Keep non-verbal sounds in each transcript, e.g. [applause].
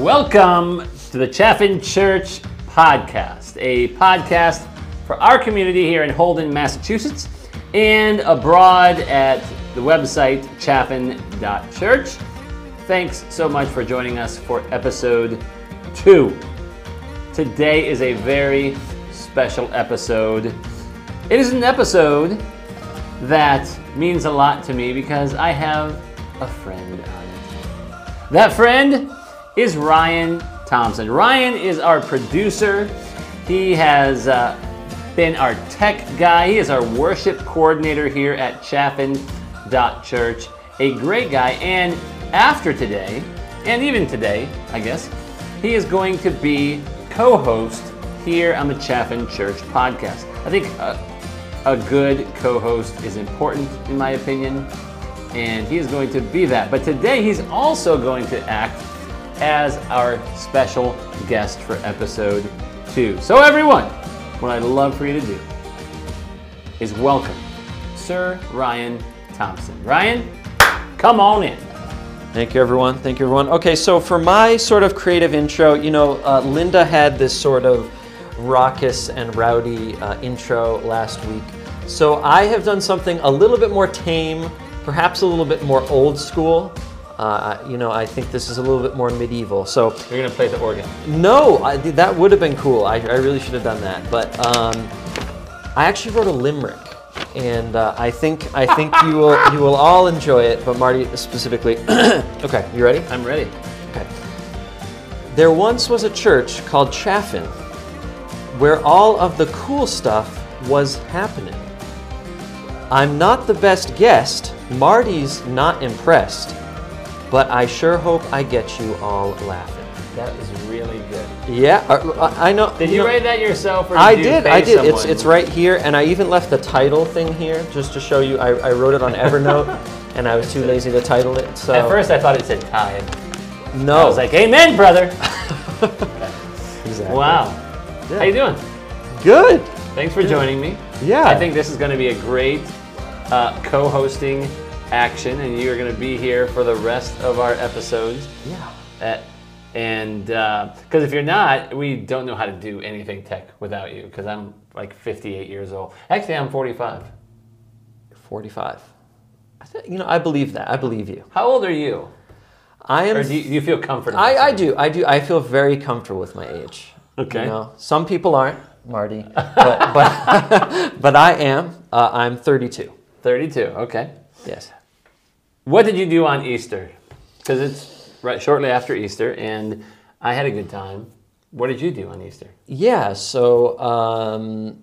Welcome to the Chaffin Church Podcast, a podcast for our community here in Holden, Massachusetts, and abroad at the website chaffin.church. Thanks so much for joining us for episode two. Today is a very special episode. It is an episode that means a lot to me because I have a friend on it. That friend is Ryan Thompson. Ryan is our producer. He has uh, been our tech guy. He is our worship coordinator here at Chaffin.church. A great guy. And after today, and even today, I guess, he is going to be co host here on the Chaffin Church podcast. I think a, a good co host is important, in my opinion, and he is going to be that. But today, he's also going to act as our special guest for episode two. So, everyone, what I'd love for you to do is welcome Sir Ryan Thompson. Ryan, come on in. Thank you, everyone. Thank you, everyone. Okay, so for my sort of creative intro, you know, uh, Linda had this sort of raucous and rowdy uh, intro last week. So I have done something a little bit more tame, perhaps a little bit more old school. Uh, you know, I think this is a little bit more medieval. So You're to play the organ. no, I, that would have been cool. I, I really should have done that. But um, I actually wrote a limerick, and uh, I think I think you will you will all enjoy it. But Marty specifically. [clears throat] okay, you ready? I'm ready. Okay. There once was a church called Chaffin, where all of the cool stuff was happening. I'm not the best guest. Marty's not impressed, but I sure hope I get you all laughing. That is really good. Yeah, uh, I I know. Did you know- write that yourself or I you did. I did. It's someone? it's right here, and I even left the title thing here just to show you. I, I wrote it on Evernote, [laughs] and I was too lazy to title it. So At first, I thought it said tithe. no. I was like, "Amen, brother." [laughs] exactly. Wow. Yeah. How you doing? Good. Thanks for joining me. Yeah. I think this is going to be a great uh, co-hosting action, and you are going to be here for the rest of our episodes. Yeah. Uh, and because if you're not, we don't know how to do anything tech without you. Because I'm like 58 years old. Actually, I'm 45. 45. I th- you know, I believe that. I believe you. How old are you? I am. Or do you, do you feel comfortable? I, I do. I do. I feel very comfortable with my age. Okay. You know, some people aren't, Marty, but but, [laughs] but I am. Uh, I'm 32. [laughs] 32. Okay. Yes. What did you do on Easter? Because it's right shortly after Easter, and I had a good time. What did you do on Easter? Yeah. So, um,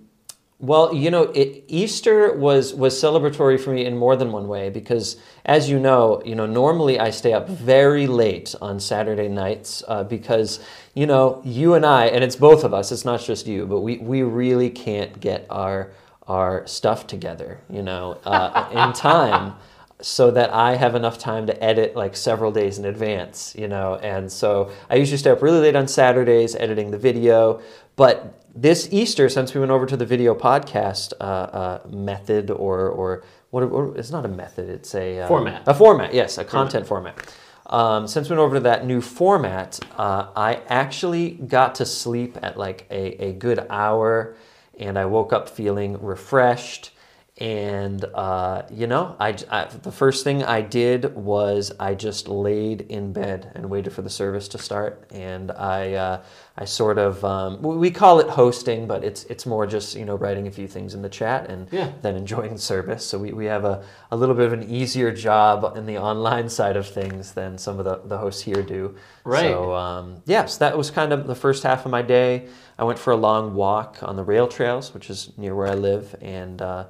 well, you know, it, Easter was was celebratory for me in more than one way because, as you know, you know, normally I stay up very late on Saturday nights uh, because, you know, you and I, and it's both of us. It's not just you, but we we really can't get our our stuff together, you know, uh, in time [laughs] so that I have enough time to edit like several days in advance, you know. And so I usually stay up really late on Saturdays editing the video. But this Easter, since we went over to the video podcast uh, uh, method, or or what? Or, it's not a method. It's a uh, Format. A format, yes, a content format. Um, since we went over to that new format, uh, I actually got to sleep at like a, a good hour, and I woke up feeling refreshed. And uh, you know, I, I the first thing I did was I just laid in bed and waited for the service to start. And I uh, I sort of um, we call it hosting, but it's it's more just you know writing a few things in the chat and Yeah. then enjoying the service. So we, we have a, a little bit of an easier job in the online side of things than some of the, the hosts here do. Right. So um, yes, that was kind of the first half of my day. I went for a long walk on the rail trails, which is near where I live, and uh,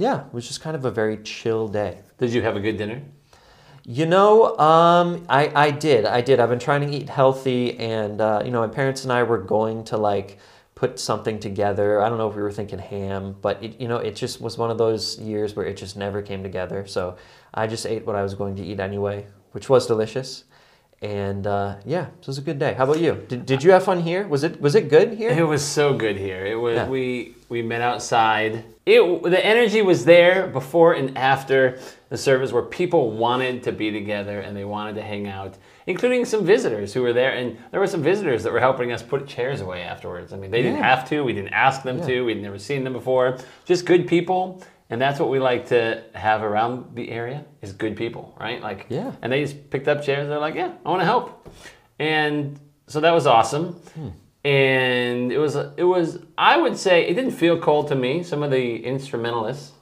yeah, it was just kind of a very chill day. Did you have a good dinner? You know, um, I, I did. I did. I've been trying to eat healthy, and uh, you know, my parents and I were going to like put something together. I don't know if we were thinking ham, but it, you know, it just was one of those years where it just never came together. So I just ate what I was going to eat anyway, which was delicious. And uh, yeah, so it was a good day. How about you? Did, did you have fun here? Was it was it good here? It was so good here. It was Yeah. we we met outside. It the energy was there before and after the service where people wanted to be together and they wanted to hang out, including some visitors who were there. And there were some visitors that were helping us put chairs away afterwards. I mean, they didn't have to. We didn't ask them Yeah. to. We'd never seen them before. Just good people. And that's what we like to have around the area is good people, right? Like, Yeah. And they just picked up chairs. They're like, yeah, I want to help. And so that was awesome. Hmm. And it was, it was, I would say, it didn't feel cold to me. Some of the instrumentalists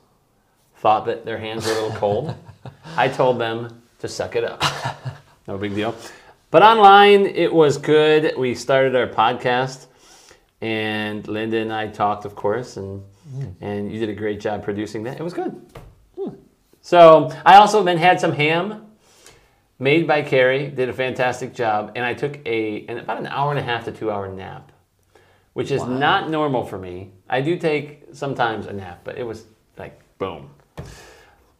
thought that their hands were a little cold. [laughs] I told them to suck it up. No big deal. But online, it was good. We started our podcast, and Linda and I talked, of course, and and you did a great job producing that. It was good. So I also then had some ham made by Carrie. Did a fantastic job, and I took a an, about an hour and a half to two hour nap, which is not normal for me. I do take sometimes a nap, but it was like boom.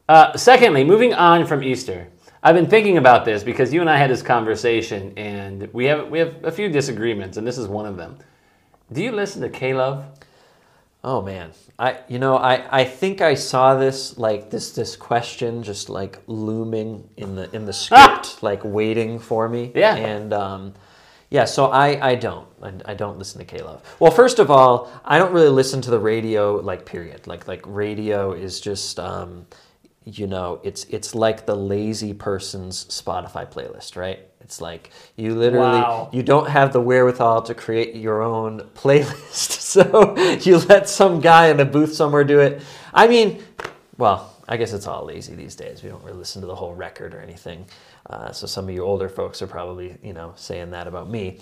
Uh, secondly, moving on from Easter, I've been thinking about this because you and I had this conversation, and we have we have a few disagreements, and this is one of them. Do you listen to K Love? Oh man, I you know I I think I saw this like this this question just like looming in the in the [laughs] script like waiting for me. Yeah. And um, yeah, so I I don't I, I don't listen to K Love. Well, first of all, I don't really listen to the radio like period. Like like radio is just um, you know it's it's like the lazy person's Spotify playlist, right? It's like you literally Wow. you don't have the wherewithal to create your own [laughs] playlist, [laughs] so you let some guy in a booth somewhere do it. I mean, well, I guess it's all lazy these days. We don't really listen to the whole record or anything. Uh, so some of you older folks are probably you know saying that about me.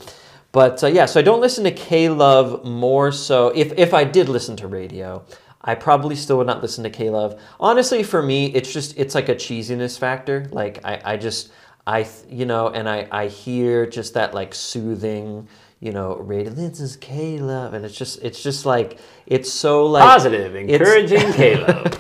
But uh, yeah, so I don't listen to K Love more so. If if I did listen to radio, I probably still would not listen to K Love. Honestly, for me, it's just it's like a cheesiness factor. Like I, I just I you know, and I I hear just that like soothing, you know, radio. This is K Love, and it's just it's just like it's so like Positive, encouraging [laughs] K Love.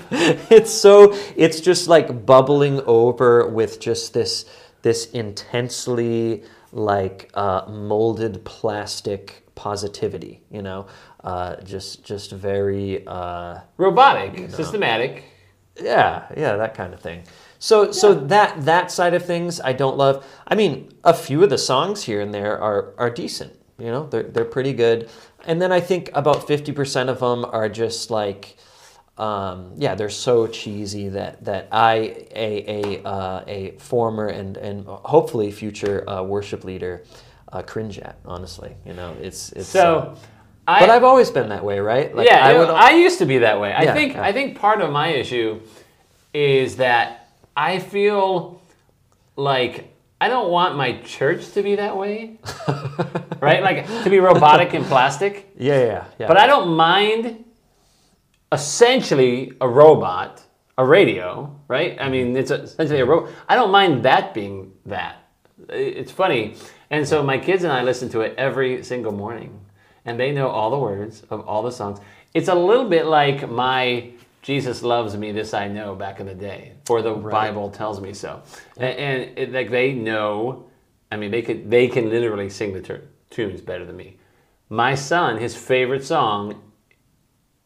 It's so it's just like bubbling over with just this this intensely like uh, molded plastic positivity you know uh, just just very uh, Robotic, systematic. yeah yeah that kind of thing so so that that side of things i don't love i mean a few of the songs here and there are are decent you know they're, they're pretty good and then i think about 50% of them are just like um, yeah they're so cheesy that that i a a, uh, a former and and hopefully future uh, worship leader uh, cringe at honestly you know it's it's uh, So, I, but i've always been that way right like yeah, i I, would I used to be that way. I Yeah, think yeah. I think part of my issue is that I feel like I don't want my church to be that way, [laughs] right? Like to be robotic and plastic. yeah yeah yeah But I don't mind essentially a robot, a radio, right? I mean, it's essentially a robot. I don't mind that being that. It's funny. And so my kids and I listen to it every single morning, and they know all the words of all the songs. It's a little bit like my Jesus loves me, this I know back in the day, for the Bible tells me so. And, and it, like they know, I mean, they could they can literally sing the tur tunes better than me. My son, his favorite song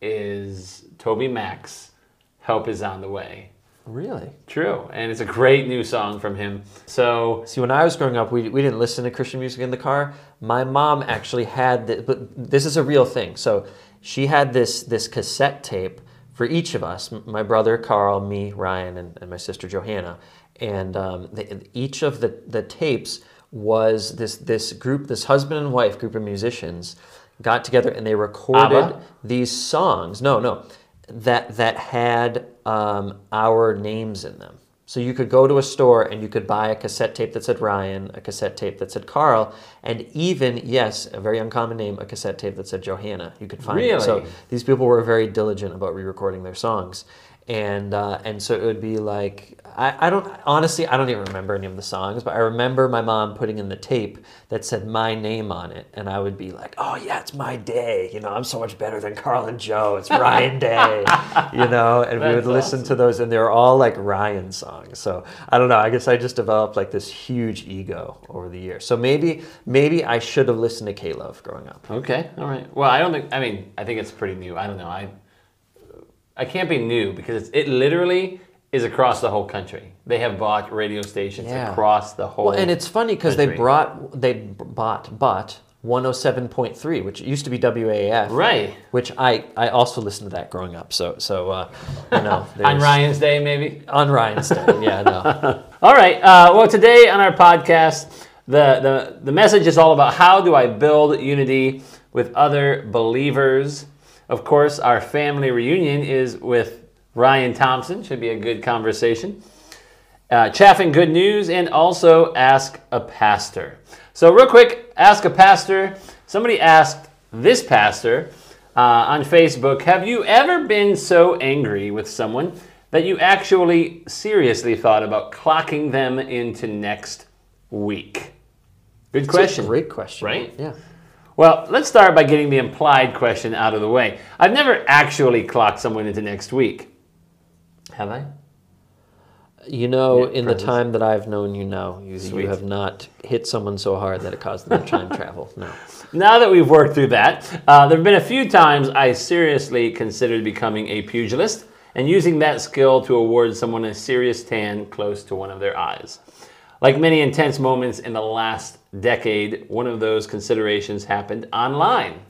is TobyMac, Help Is On the Way. really True. And it's a great new song from him. So, See, when I was growing up, we, we didn't listen to Christian music in the car. My mom actually had, the, but this is a real thing. So she had this this cassette tape for each of us, my brother Carl, me, Ryan, and, and my sister Johanna. And um, the, each of the, the tapes was this this group, this husband and wife group of musicians got together and they recorded ABBA? these songs. No, no, that that had um, our names in them. So you could go to a store and you could buy a cassette tape that said Ryan, a cassette tape that said Carl, and even yes, a very uncommon name, a cassette tape that said Johanna. You could find it. So Really? these people were very diligent about re-recording their songs. And uh, and so it would be like I, I don't honestly I don't even remember any of the songs, but I remember my mom putting in the tape that said my name on it, and I would be like, oh yeah, it's my day. You know, I'm so much better than Carl and Joe. It's Ryan Day. [laughs] you know, and we would listen to those, and they were all like Ryan songs. So I don't know. I guess I just developed like this huge ego over the years. So maybe maybe I should have listened to K Love growing up. Okay, all right. Well, I don't think. I mean, I think it's pretty new. I don't know. I I can't be new because it literally is across the whole country. They have bought radio stations Yeah. across the whole. Well, and it's funny because they brought they bought bought 107.3, which used to be WAAF. right Which I I also listened to that growing up. So so uh, you know [laughs] on Ryan's Day, maybe. on Ryan's day. Yeah, no. [laughs] All right. Uh, well, today on our podcast, the, the, the message is all about how do I build unity with other believers. Of course, our family reunion is with Ryan Thompson. Should be a good conversation. Uh, Chaffin good news and also ask a pastor. So, real quick, ask a pastor. Somebody asked this pastor uh, on Facebook Have you ever been so angry with someone that you actually seriously thought about clocking them into next week? Good question. great question. Right? Yeah. Well, let's start by getting the implied question out of the way. I've never actually clocked someone into next week. Have I? You know, Yeah, in the time that I've known you now, you, you have not hit someone so hard that it caused them to time [laughs] travel. No. Now that we've worked through that, uh, there have been a few times I seriously considered becoming a pugilist and using that skill to award someone a serious tan close to one of their eyes. Like many intense moments in the last decade, one of those considerations happened online.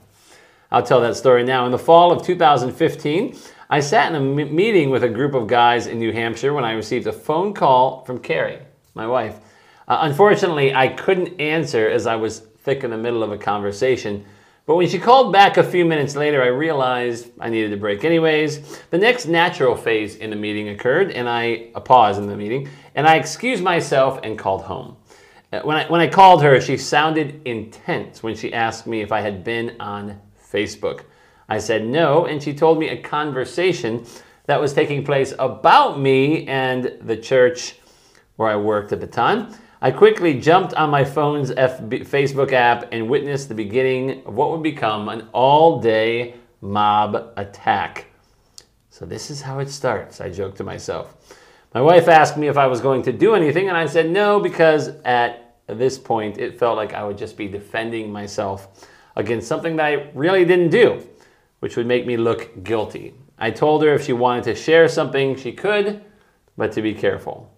I'll tell that story now. In the fall of 2015, I sat in a m- meeting with a group of guys in New Hampshire when I received a phone call from Carrie, my wife. Uh, unfortunately, I couldn't answer as I was thick in the middle of a conversation. But when she called back a few minutes later, I realized I needed a break anyways. The next natural phase in the meeting occurred, and I a pause in the meeting, and I excused myself and called home. Uh, When I, when I called her, she sounded intense when she asked me if I had been on Facebook. I said no, and she told me a conversation that was taking place about me and the church where I worked at the time. I quickly jumped on my phone's FB, Facebook app and witnessed the beginning of what would become an all day mob attack. So, this is how it starts, I joked to myself. My wife asked me if I was going to do anything, and I said no because at this point it felt like I would just be defending myself against something that I really didn't do, which would make me look guilty. I told her if she wanted to share something, she could, but to be careful.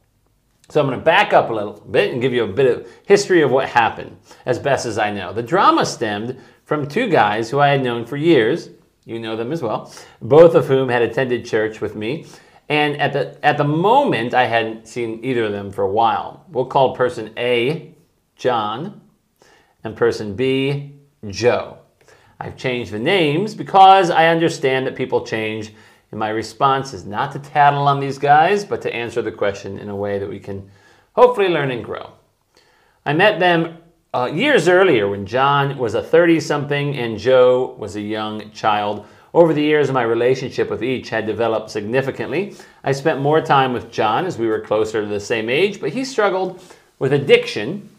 So I'm going to back up a little bit and give you a bit of history of what happened, as best as I know. The drama stemmed from two guys who I had known for years. You know them as well, both of whom had attended church with me. And at the at the moment, I hadn't seen either of them for a while. We'll call person A John and person B Joe. I've changed the names because I understand that people change, and my response is not to tattle on these guys, but to answer the question in a way that we can hopefully learn and grow. I met them uh, years earlier when John was a 30 something and Joe was a young child. Over the years, my relationship with each had developed significantly. I spent more time with John as we were closer to the same age, but he struggled with addiction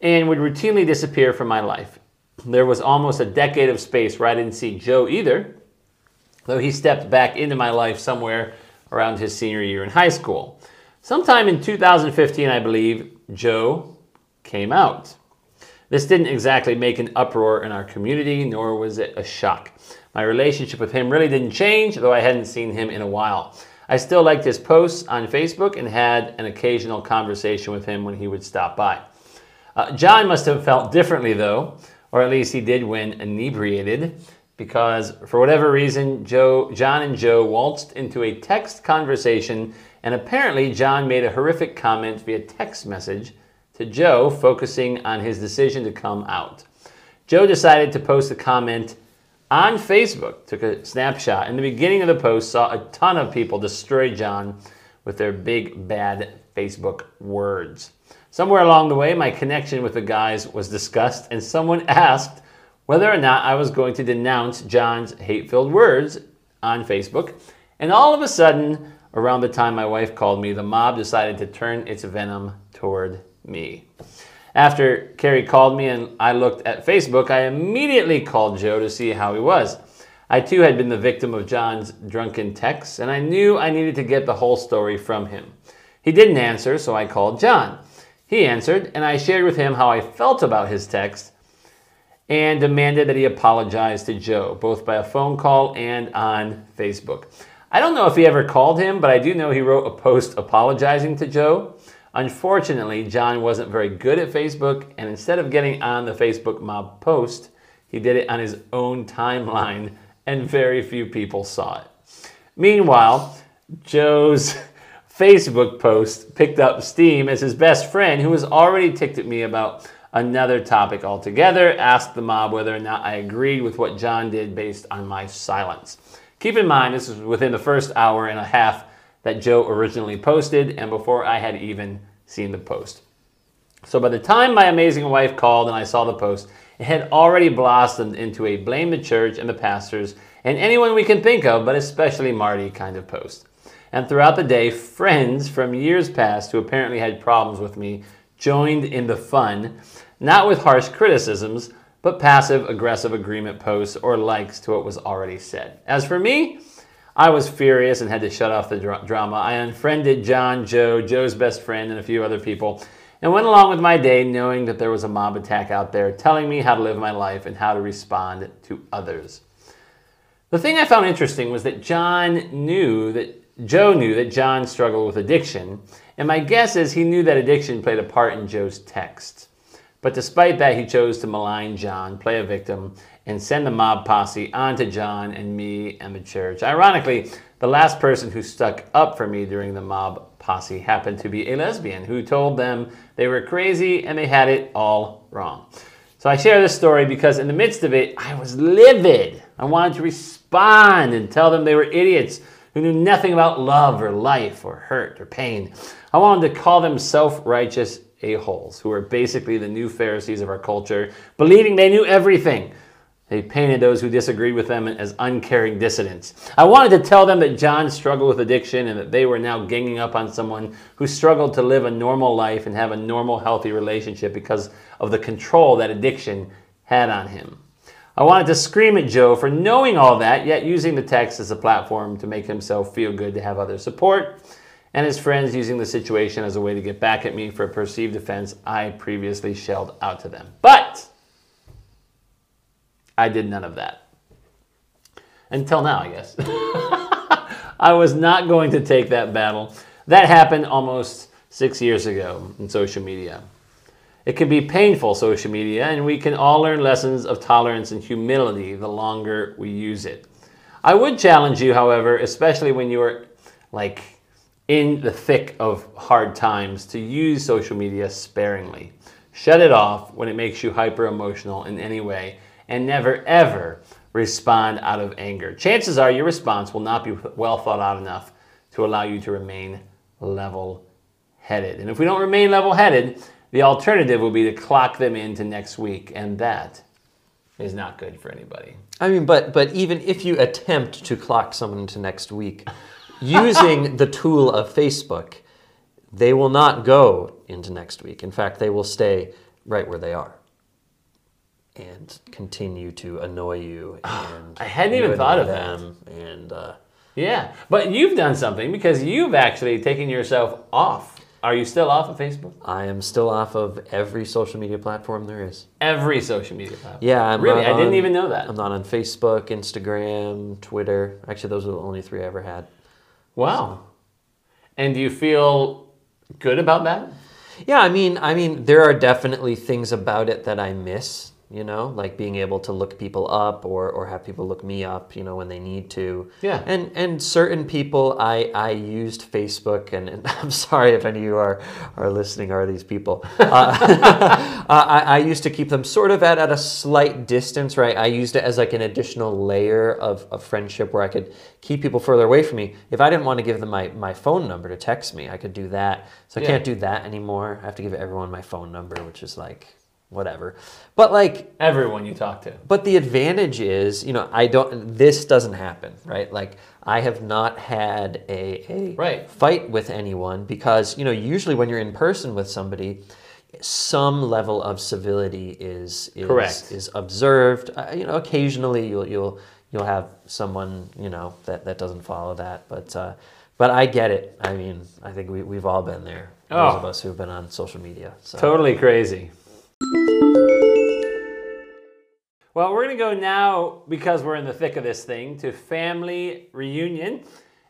and would routinely disappear from my life. There was almost a decade of space where I didn't see Joe either, though he stepped back into my life somewhere around his senior year in high school. Sometime in 2015, I believe, Joe came out. This didn't exactly make an uproar in our community, nor was it a shock. My relationship with him really didn't change, though I hadn't seen him in a while. I still liked his posts on Facebook and had an occasional conversation with him when he would stop by. Uh, John must have felt differently, though, or at least he did when inebriated, because for whatever reason, Joe, John and Joe waltzed into a text conversation, and apparently John made a horrific comment via text message to Joe, focusing on his decision to come out. Joe decided to post a comment on Facebook, took a snapshot. In the beginning of the post, saw a ton of people destroy John with their big bad Facebook words. Somewhere along the way, my connection with the guys was discussed, and someone asked whether or not I was going to denounce John's hate filled words on Facebook. And all of a sudden, around the time my wife called me, the mob decided to turn its venom toward me. After Carrie called me and I looked at Facebook, I immediately called Joe to see how he was. I too had been the victim of John's drunken texts, and I knew I needed to get the whole story from him. He didn't answer, so I called John. He answered, and I shared with him how I felt about his text and demanded that he apologize to Joe, both by a phone call and on Facebook. I don't know if he ever called him, but I do know he wrote a post apologizing to Joe. Unfortunately, John wasn't very good at Facebook, and instead of getting on the Facebook mob post, he did it on his own timeline, and very few people saw it. Meanwhile, Joe's Facebook post picked up steam as his best friend, who was already ticked at me about another topic altogether, asked the mob whether or not I agreed with what John did based on my silence. Keep in mind, this was within the first hour and a half that Joe originally posted and before I had even seen the post. So by the time my amazing wife called and I saw the post, it had already blossomed into a blame the church and the pastors and anyone we can think of, but especially Marty kind of post. And throughout the day, friends from years past who apparently had problems with me joined in the fun, not with harsh criticisms, but passive aggressive agreement posts or likes to what was already said. As for me, I was furious and had to shut off the dra- drama. I unfriended John, Joe, Joe's best friend, and a few other people, and went along with my day knowing that there was a mob attack out there telling me how to live my life and how to respond to others. The thing I found interesting was that John knew that Joe knew that John struggled with addiction, and my guess is he knew that addiction played a part in Joe's text. But despite that, he chose to malign John, play a victim, and send the mob posse onto John and me and the church. Ironically, the last person who stuck up for me during the mob posse happened to be a lesbian who told them they were crazy and they had it all wrong. So I share this story because in the midst of it, I was livid. I wanted to respond and tell them they were idiots who knew nothing about love or life or hurt or pain. I wanted to call them self righteous a-holes who were basically the new Pharisees of our culture, believing they knew everything. They painted those who disagreed with them as uncaring dissidents. I wanted to tell them that John struggled with addiction and that they were now ganging up on someone who struggled to live a normal life and have a normal, healthy relationship because of the control that addiction had on him. I wanted to scream at Joe for knowing all that, yet using the text as a platform to make himself feel good to have other support, and his friends using the situation as a way to get back at me for a perceived offense I previously shelled out to them. But I did none of that. Until now, I guess. [laughs] I was not going to take that battle. That happened almost six years ago in social media. It can be painful, social media, and we can all learn lessons of tolerance and humility the longer we use it. I would challenge you, however, especially when you're like in the thick of hard times, to use social media sparingly. Shut it off when it makes you hyper emotional in any way, and never ever respond out of anger. Chances are your response will not be well thought out enough to allow you to remain level headed. And if we don't remain level headed, the alternative will be to clock them into next week, and that is not good for anybody. I mean, but but even if you attempt to clock someone into next week, using [laughs] the tool of Facebook, they will not go into next week. In fact, they will stay right where they are and continue to annoy you. [gasps] And I hadn't you even thought of that. them. And uh, Yeah, but you've done something because you've actually taken yourself off. Are you still off of Facebook? I am still off of every social media platform there is. Every social media platform. Yeah, I'm really. not I didn't on- even know that. I'm not on Facebook, Instagram, Twitter. Actually, those are the only three I ever had. Wow. And do you feel good about that? Yeah, I mean, I mean, there are definitely things about it that I miss. You know, like being able to look people up or, or have people look me up. You know, when they need to. Yeah. And and certain people, I I used Facebook, and, and [laughs] I'm sorry if any of you are are listening. Are these people? [laughs] Uh, I, I used to keep them sort of at, at a slight distance, right? I used it as like an additional layer of, of friendship where I could keep people further away from me. If I didn't want to give them my, my phone number to text me, I could do that. So I Yeah. can't do that anymore. I have to give everyone my phone number, which is like whatever. But like Everyone you talk to. but the advantage is, you know, I don't. This doesn't happen, right? Like I have not had a, a Right. fight with anyone because you know usually when you're in person with somebody, some level of civility is is Correct. is observed. Uh, you know, occasionally you'll you'll you'll have someone you know that that doesn't follow that, but. Uh, but I get it. I mean, I think we, we've all been there. Those Oh. of us who've been on social media. So. Totally crazy. Well, we're going to go now because we're in the thick of this thing to family reunion,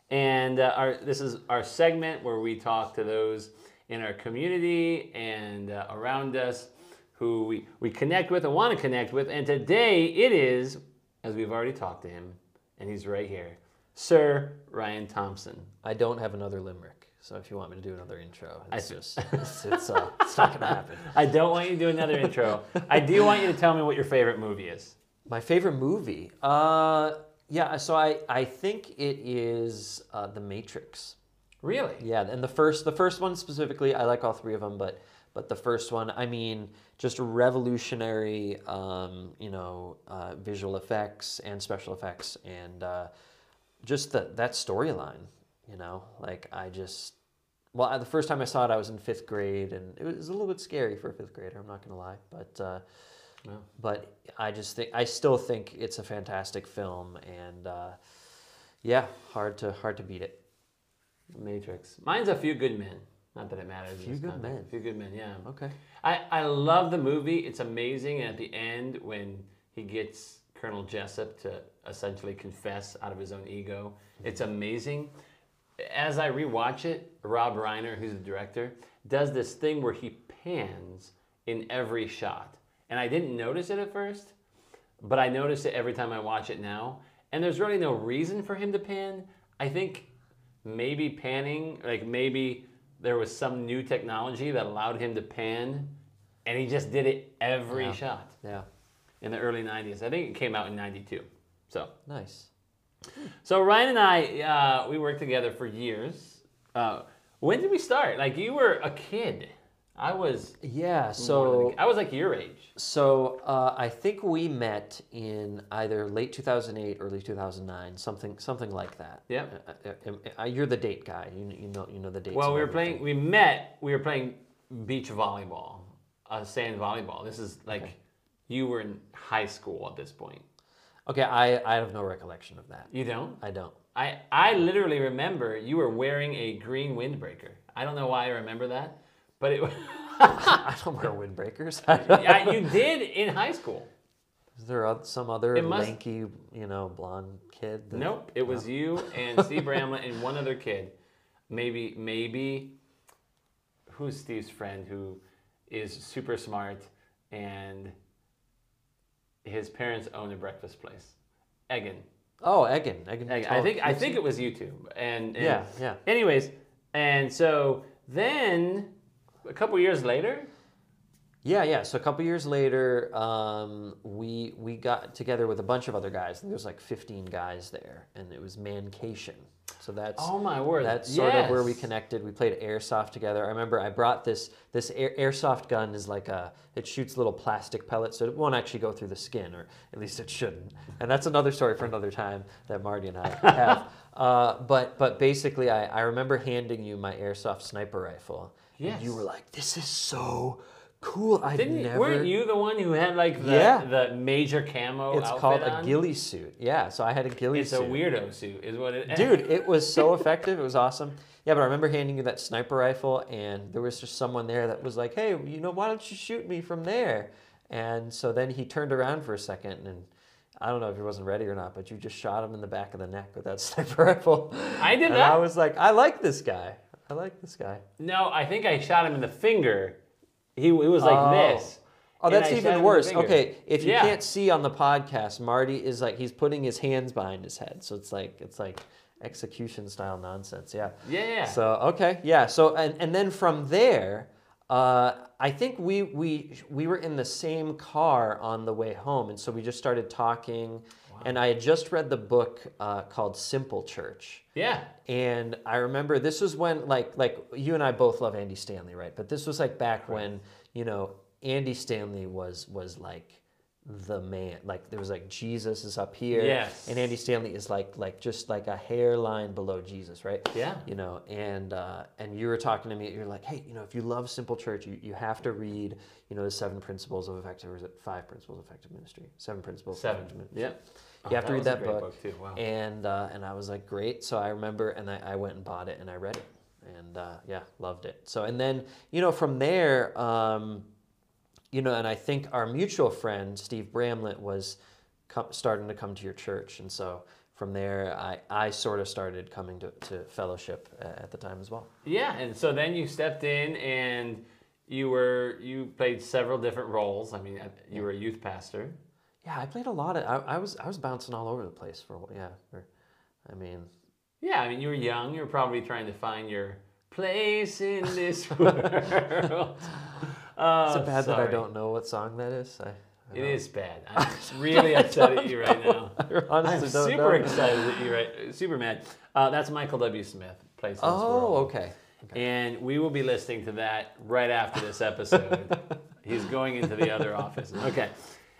and uh, our this is our segment where we talk to those in our community and uh, around us who we, we connect with and want to connect with. And today it is, as we've already talked to him, and he's right here, Sir Ryan Thompson. I don't have another limerick, so if you want me to do another intro, it's just it's, it's, uh, it's not gonna happen. [laughs] I don't want you to do another intro. I do want you to tell me what your favorite movie is. My favorite movie, uh, yeah. So I I think it is uh, The Matrix. Really? Yeah, and the first the first one specifically, I like all three of them, but but the first one, I mean, just revolutionary, um, you know, uh, visual effects and special effects, and uh, just the, that storyline. You know, like I just well, the first time I saw it, I was in fifth grade, and it was a little bit scary for a fifth grader. I'm not gonna lie, but. Uh, Wow. but I just think I still think it's a fantastic film, and uh, yeah, hard to hard to beat it. Matrix. Mine's A Few Good Men. Not that it matters. in Few Good context. Men. A Few Good Men, yeah. Okay. I, I love the movie. It's amazing. And at the end, when he gets Colonel Jessep to essentially confess out of his own ego, it's amazing. As I rewatch it, Rob Reiner, who's the director, does this thing where he pans in every shot. And I didn't notice it at first, but I notice it every time I watch it now. And there's really no reason for him to pan. I think maybe panning, like maybe there was some new technology that allowed him to pan, and he just did it every Yeah. shot Yeah. in the early 90s. I think it came out in 92. So, Nice. So Ryan and I, uh, we worked together for years. Uh, when did we start? Like you were a kid. I was Yeah. more than a So. I was like your age. so uh, I think we met in either late 2008, early 2009, something something like that. Yeah. Uh, uh, uh, you're the date guy. You, you know you know the date. Well, we were everything. playing. We met. We were playing beach volleyball, uh, sand volleyball. This is like you were in high school at this point. Okay. I I have no recollection of that. You don't? I don't. I I literally remember you were wearing a green windbreaker. I don't know why I remember that, but it. [laughs] [laughs] I don't wear windbreakers. [laughs] yeah, you did in high school. Is there some other must- lanky, you know, blonde kid? that- Nope, it was you and Steve Bramlett and one other kid. Maybe, maybe. Who's Steve's friend who is super smart and his parents own a breakfast place? Egan. Oh, Egan. Egan. Egan. I think I think it was you two. And, and Yeah, yeah. Anyways, and so then a couple years later, Yeah, yeah. So a couple years later, um, we we got together with a bunch of other guys. There was like 15 guys there, and it was Mancation. So that's oh my word, that's sort of where we connected. We played airsoft together. I remember I brought this this air, airsoft gun is like a it shoots little plastic pellets, so it won't actually go through the skin, or at least it shouldn't. And that's another story for another time that Marty and I have. [laughs] uh, but but basically, I, I remember handing you my airsoft sniper rifle. And you were like, "This is so cool! I've Didn't never." weren't you the one who had like the Yeah. the major camo It's called a on? ghillie suit. Yeah, so I had a ghillie suit. It's a weirdo suit, is what it. Dude, it was so [laughs] effective. It was awesome. Yeah, but I remember handing you that sniper rifle, and there was just someone there that was like, "Hey, you know, why don't you shoot me from there?" And so then he turned around for a second, and I don't know if he wasn't ready or not, but you just shot him in the back of the neck with that [laughs] sniper rifle. I did and that? I was like, I like this guy. I like this guy. No, I think I shot him in the finger. He, he was like Oh. this. Oh, that's I shot him even worse. Okay, if you Yeah. can't see on the podcast, Marty is like he's putting his hands behind his head, so it's like it's like execution style nonsense. Yeah. Yeah, yeah. So okay, yeah. So and and then from there, uh, I think we we we were in the same car on the way home, and so we just started talking. And I had just read the book uh, called Simple Church. Yeah. And I remember this was when like like you and I both love Andy Stanley, right? But this was like back when, you know, Andy Stanley was was like the man. Like there was like Jesus is up here, Yes. and Andy Stanley is like like just like a hairline below Jesus, right? Yeah. You know, and uh, and you were talking to me. You're like, hey, you know, if you love Simple Church, you, you have to read, you know, the seven principles of effective. Or is it five principles of effective ministry? Seven principles. of Seven. effective ministry. Yep. You have to read that great book. too. Wow. And uh, and I was like, great. So I remember, and I, I went and bought it, and I read it, and uh, yeah, loved it. So and then you know from there, um, you know, and I think our mutual friend Steve Bramlett was com- starting to come to your church, and so from there, I I sort of started coming to, to fellowship at the time as well. Yeah, and so then you stepped in and you were you played several different roles. I mean, you were a youth pastor. Yeah, I played a lot of. I, I was I was bouncing all over the place for a while. Yeah, for, I mean, Yeah, I mean, you were young. You were probably trying to find your place in this [laughs] world. [laughs] it's Oh, it bad that I don't know what song that is. I, I It bad. [laughs] I'm really upset at you right now. I honestly I'm don't super know. excited at you right. Super mad. Uh, that's Michael W. Smith. This Oh, world. okay. And we will be listening to that right after this episode. He's going into the other office. Okay.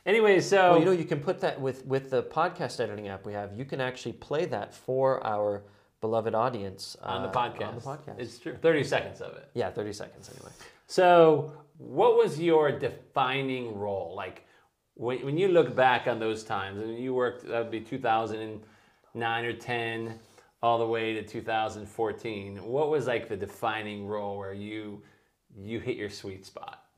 Anyway, so Well, you know, you can put that with with the podcast editing app we have. You can actually play that for our beloved audience on the uh, podcast. On the podcast. It's true. 30 seconds of it. yeah, thirty seconds anyway. So, what was your defining role? Like, when, when you look back on those times, and you worked, that would be 2009 or 10, all the way to 2014. What was like the defining role where you you hit your sweet spot?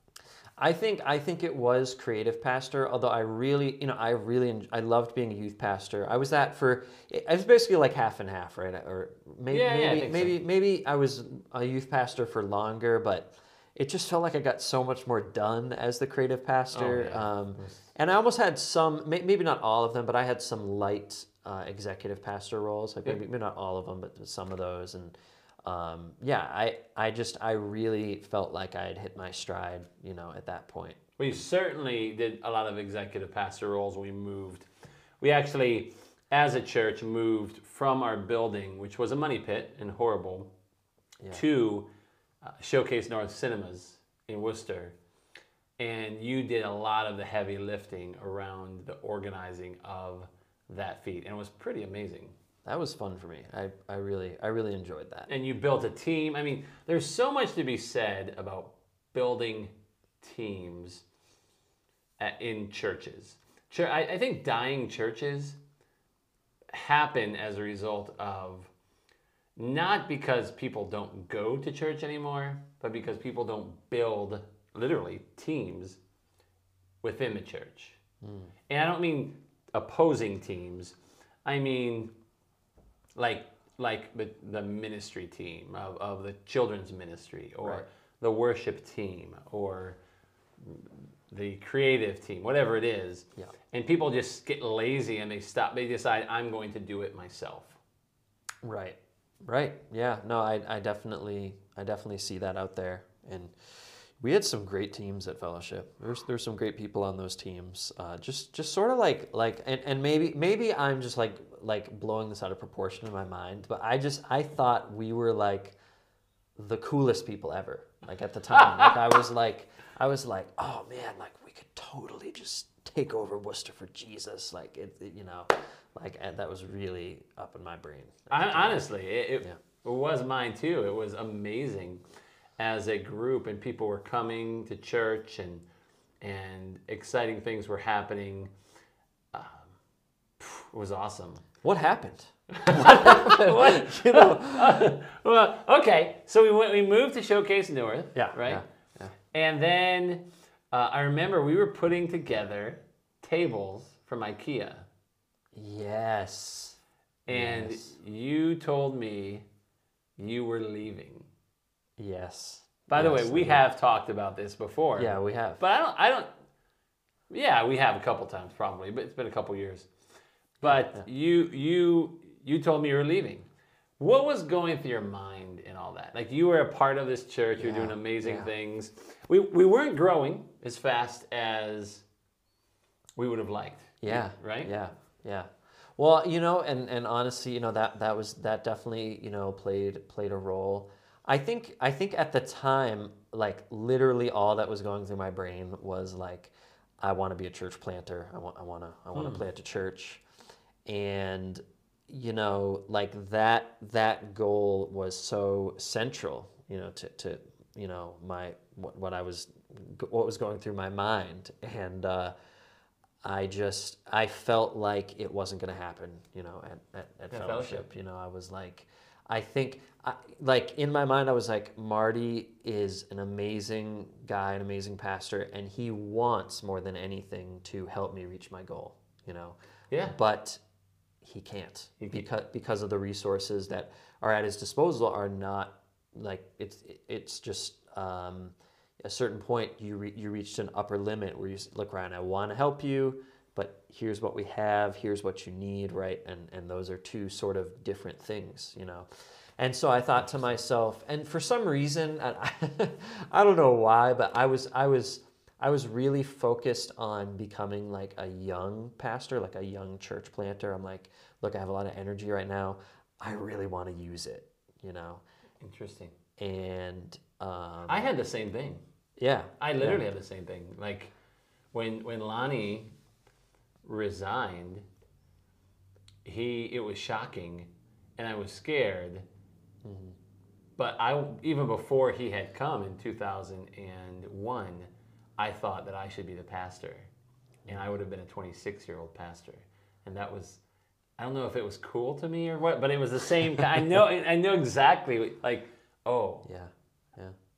I think I think it was creative pastor. Although I really, you know, I really I loved being a youth pastor. I was that for. I was basically like half and half, right? Or maybe Yeah, yeah, I maybe so. maybe maybe I was a youth pastor for longer, but it just felt like I got so much more done as the creative pastor. Oh, um, and I almost had some, maybe not all of them, but I had some light uh, executive pastor roles. Like Yeah. maybe, maybe not all of them, but some of those. And um, yeah, I I just I really felt like I had hit my stride, you know, at that point. We certainly did a lot of executive pastor roles. We moved. We actually, as a church, moved from our building, which was a money pit and horrible, Yeah. to uh, Showcase North Cinemas in Worcester. And you did a lot of the heavy lifting around the organizing of that feat. And it was pretty amazing. That was fun for me. I, I really I really enjoyed that. and you built a team. I mean, there's so much to be said about building teams at, in churches. Chur- I, I think dying churches happen as a result of not because people don't go to church anymore, but because people don't build literally teams within the church. Hmm. And I don't mean opposing teams. I mean like like the, the ministry team of, of the children's ministry or Right. the worship team or the creative team whatever it is Yeah. and people just get lazy and they stop they decide i'm going to do it myself Right. Right. Yeah. No, I, I definitely I definitely see that out there. And we had some great teams at Fellowship. There's there's some great people on those teams. Uh, just just sort of like like and, and maybe maybe I'm just like like blowing this out of proportion in my mind, but I just I thought we were like the coolest people ever. Like at the time. [laughs] like I was like I was like, oh man, like we could totally just take over Worcester for Jesus. Like it, it- you know, like and that was really up in my brain. I, honestly it, it, Yeah. it was mine too it was amazing as a group and people were coming to church and and exciting things were happening um, it was awesome What happened? [laughs] what? [laughs] You know, [laughs] well, okay. So we went. We moved to Showcase North. Yeah, Right. yeah, yeah. And then uh, I remember we were putting together tables from IKEA, Yes. and Yes. you told me you were leaving. Yes. By the way, we have talked about this before. Yeah, we have. But I don't. I don't. Yeah, we have a couple times probably, but it's been a couple years. But you you you told me you were leaving. What was going through your mind in all that? Like you were a part of this church, you were doing amazing yeah. things. We we weren't growing as fast as we would have liked. Yeah. Right? Yeah. Yeah. Well, you know, and and honestly, you know that that was that definitely you know played played a role. I think I think at the time like literally all that was going through my brain was like, I want to be a church planter. I want, I want to, I want to plant a church, and you know, like that, that goal was so central, you know, to, to you know my what, what I was, what was going through my mind, and. Uh, I just I felt like it wasn't going to happen, you know, at, at, at fellowship. fellowship. You know, I was like, I think, I, like in my mind, I was like, Marty is an amazing guy, an amazing pastor, and he wants more than anything to help me reach my goal, you know. Yeah. But he can't because because of the resources that are at his disposal are not like it's it's just um, a certain point you re- you reached an upper limit where you look around. I want to help you, but here's what we have. Here's what you need, right? And and those are two sort of different things, you know. And so I thought to myself, and for some reason, [laughs] I, I don't know why, but I was I was I was really focused on becoming like a young pastor, like a young church planter. I'm like, look, I have a lot of energy right now. I really want to use it, you know. Interesting. And um, I had the same thing. yeah, I literally had the same thing. Like when when Lonnie resigned, he it was shocking, and I was scared. But I even before he had come in two thousand and one, I thought that I should be the pastor, and I would have been a twenty six year old pastor, and that was. I don't know if it was cool to me or what, but it was the same. I know, I know exactly. Like, oh, yeah.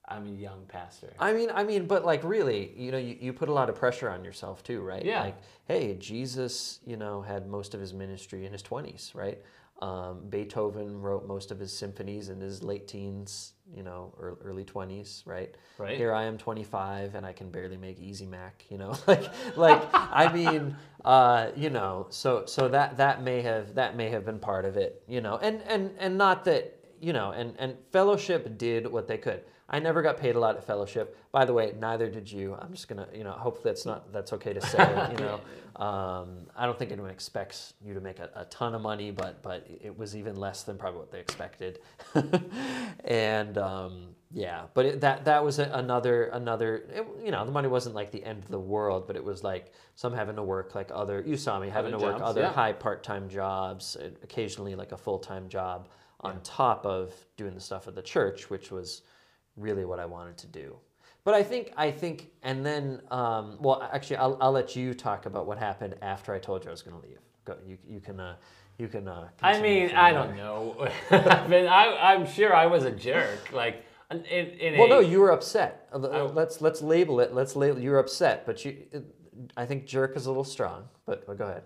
I'm a young pastor. I mean, I mean, but like really, you know, you, you put a lot of pressure on yourself too, right? Yeah. Like, hey, Jesus, you know, had most of his ministry in his twenties, right? Um, Beethoven wrote most of his symphonies in his late teens, you know, or early twenties, right? Right. Here I am, twenty five, and I can barely make Easy Mac, you know, [laughs] like, like I mean, uh, you know, so so that that may have that may have been part of it, you know, and and and not that you know, and, and fellowship did what they could. I never got paid a lot at fellowship. By the way, neither did you. I'm just gonna, you know, hopefully that's not that's okay to say. [laughs] You know, um, I don't think anyone expects you to make a, a ton of money, but but it was even less than probably what they expected. [laughs] and um, yeah, but it, that that was a, another another. It, you know, the money wasn't like the end of the world, but it was like some having to work like other. You saw me having Other to work other yeah. high part time jobs, occasionally like a full time job on top of doing the stuff at the church, which was really what I wanted to do. But I think I think, and then um, well, actually, I'll, I'll let you talk about what happened after I told you I was going to leave. Go, you you can uh, you can. Uh, I mean, I there. don't know. [laughs] I mean, I, I'm sure I was a jerk. Like, in, in Well, a, no, you were upset. Uh, Let's let's label it. Let's label. You were upset, but you. I think jerk is a little strong, but, but go ahead.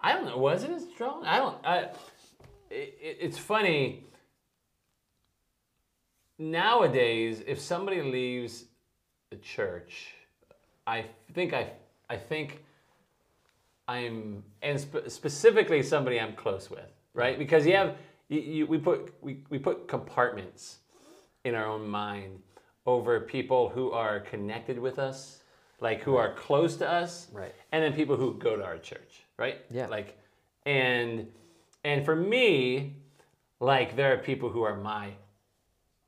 I don't know. Was it as strong? I don't. I, it- it's funny. Nowadays, if somebody leaves the church, I think I, I think I'm, and spe- specifically somebody I'm close with, right? Because you have, you, you, we put we, we put compartments in our own mind over people who are connected with us, like who are close to us, Right. and then people who go to our church, right? Yeah. Like, and and for me, like there are people who are my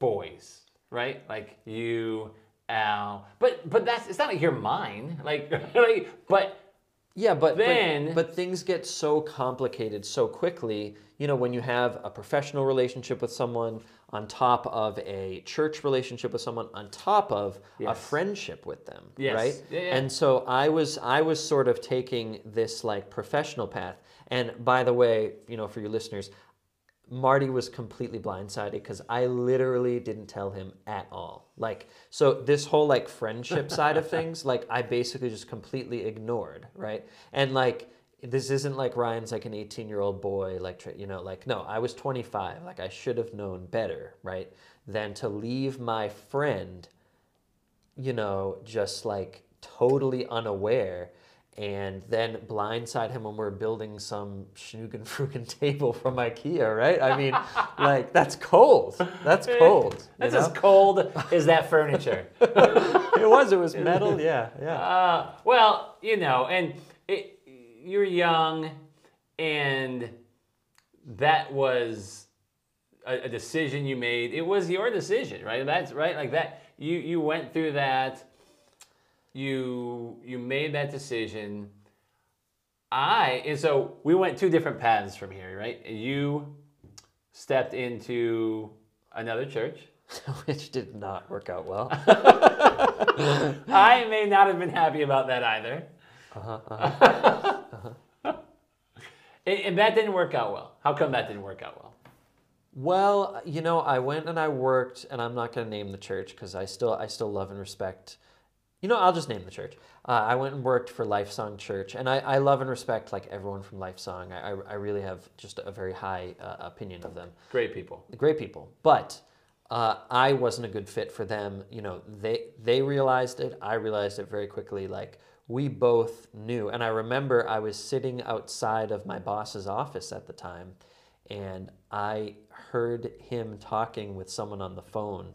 boys, right? Like you, Al, but but that's it's not like you're mine, like [laughs] like but Yeah, but, Then- but but things get so complicated so quickly. You know, when you have a professional relationship with someone on top of a church relationship with someone on top of a friendship with them, Yes. right? Yeah, yeah. And so I was I was sort of taking this like professional path. And by the way, you know, for your listeners, Marty was completely blindsided because I literally didn't tell him at all. Like, so this whole like friendship [laughs] side of things, like I basically just completely ignored, right? And like, this isn't like Ryan's like an 18 year old boy, like, you know, like, no, I was 25. Like, I should have known better, right? Than to leave my friend, you know, just like totally unaware and then blindside him when we're building some schnugen frugen [laughs] table from IKEA, right? I mean, [laughs] like that's cold. That's cold. that's know? as cold as that furniture. [laughs] it was. It was metal. Yeah, yeah. Uh, well, you know, and it, you're young, and that was a, a decision you made. It was your decision, right? That's right, like that. You you went through that. You you made that decision. I and so we went two different paths from here, right? You stepped into another church. [laughs] which did not work out well. [laughs] I may not have been happy about that either. Uh-huh, uh-huh. [laughs] and, and that didn't work out well. How come that didn't work out well? Well, you know, I went and I worked, and I'm not going to name the church because I still, I still love and respect. You know, I'll just name the church. Uh, I went and worked for Lifesong Church, and I, I love and respect like everyone from Lifesong. I, I, I really have just a very high uh, opinion of them. Great people. Great people, but uh, I wasn't a good fit for them. You know, they they realized it. I realized it very quickly. Like we both knew, and I remember I was sitting outside of my boss's office at the time, and I heard him talking with someone on the phone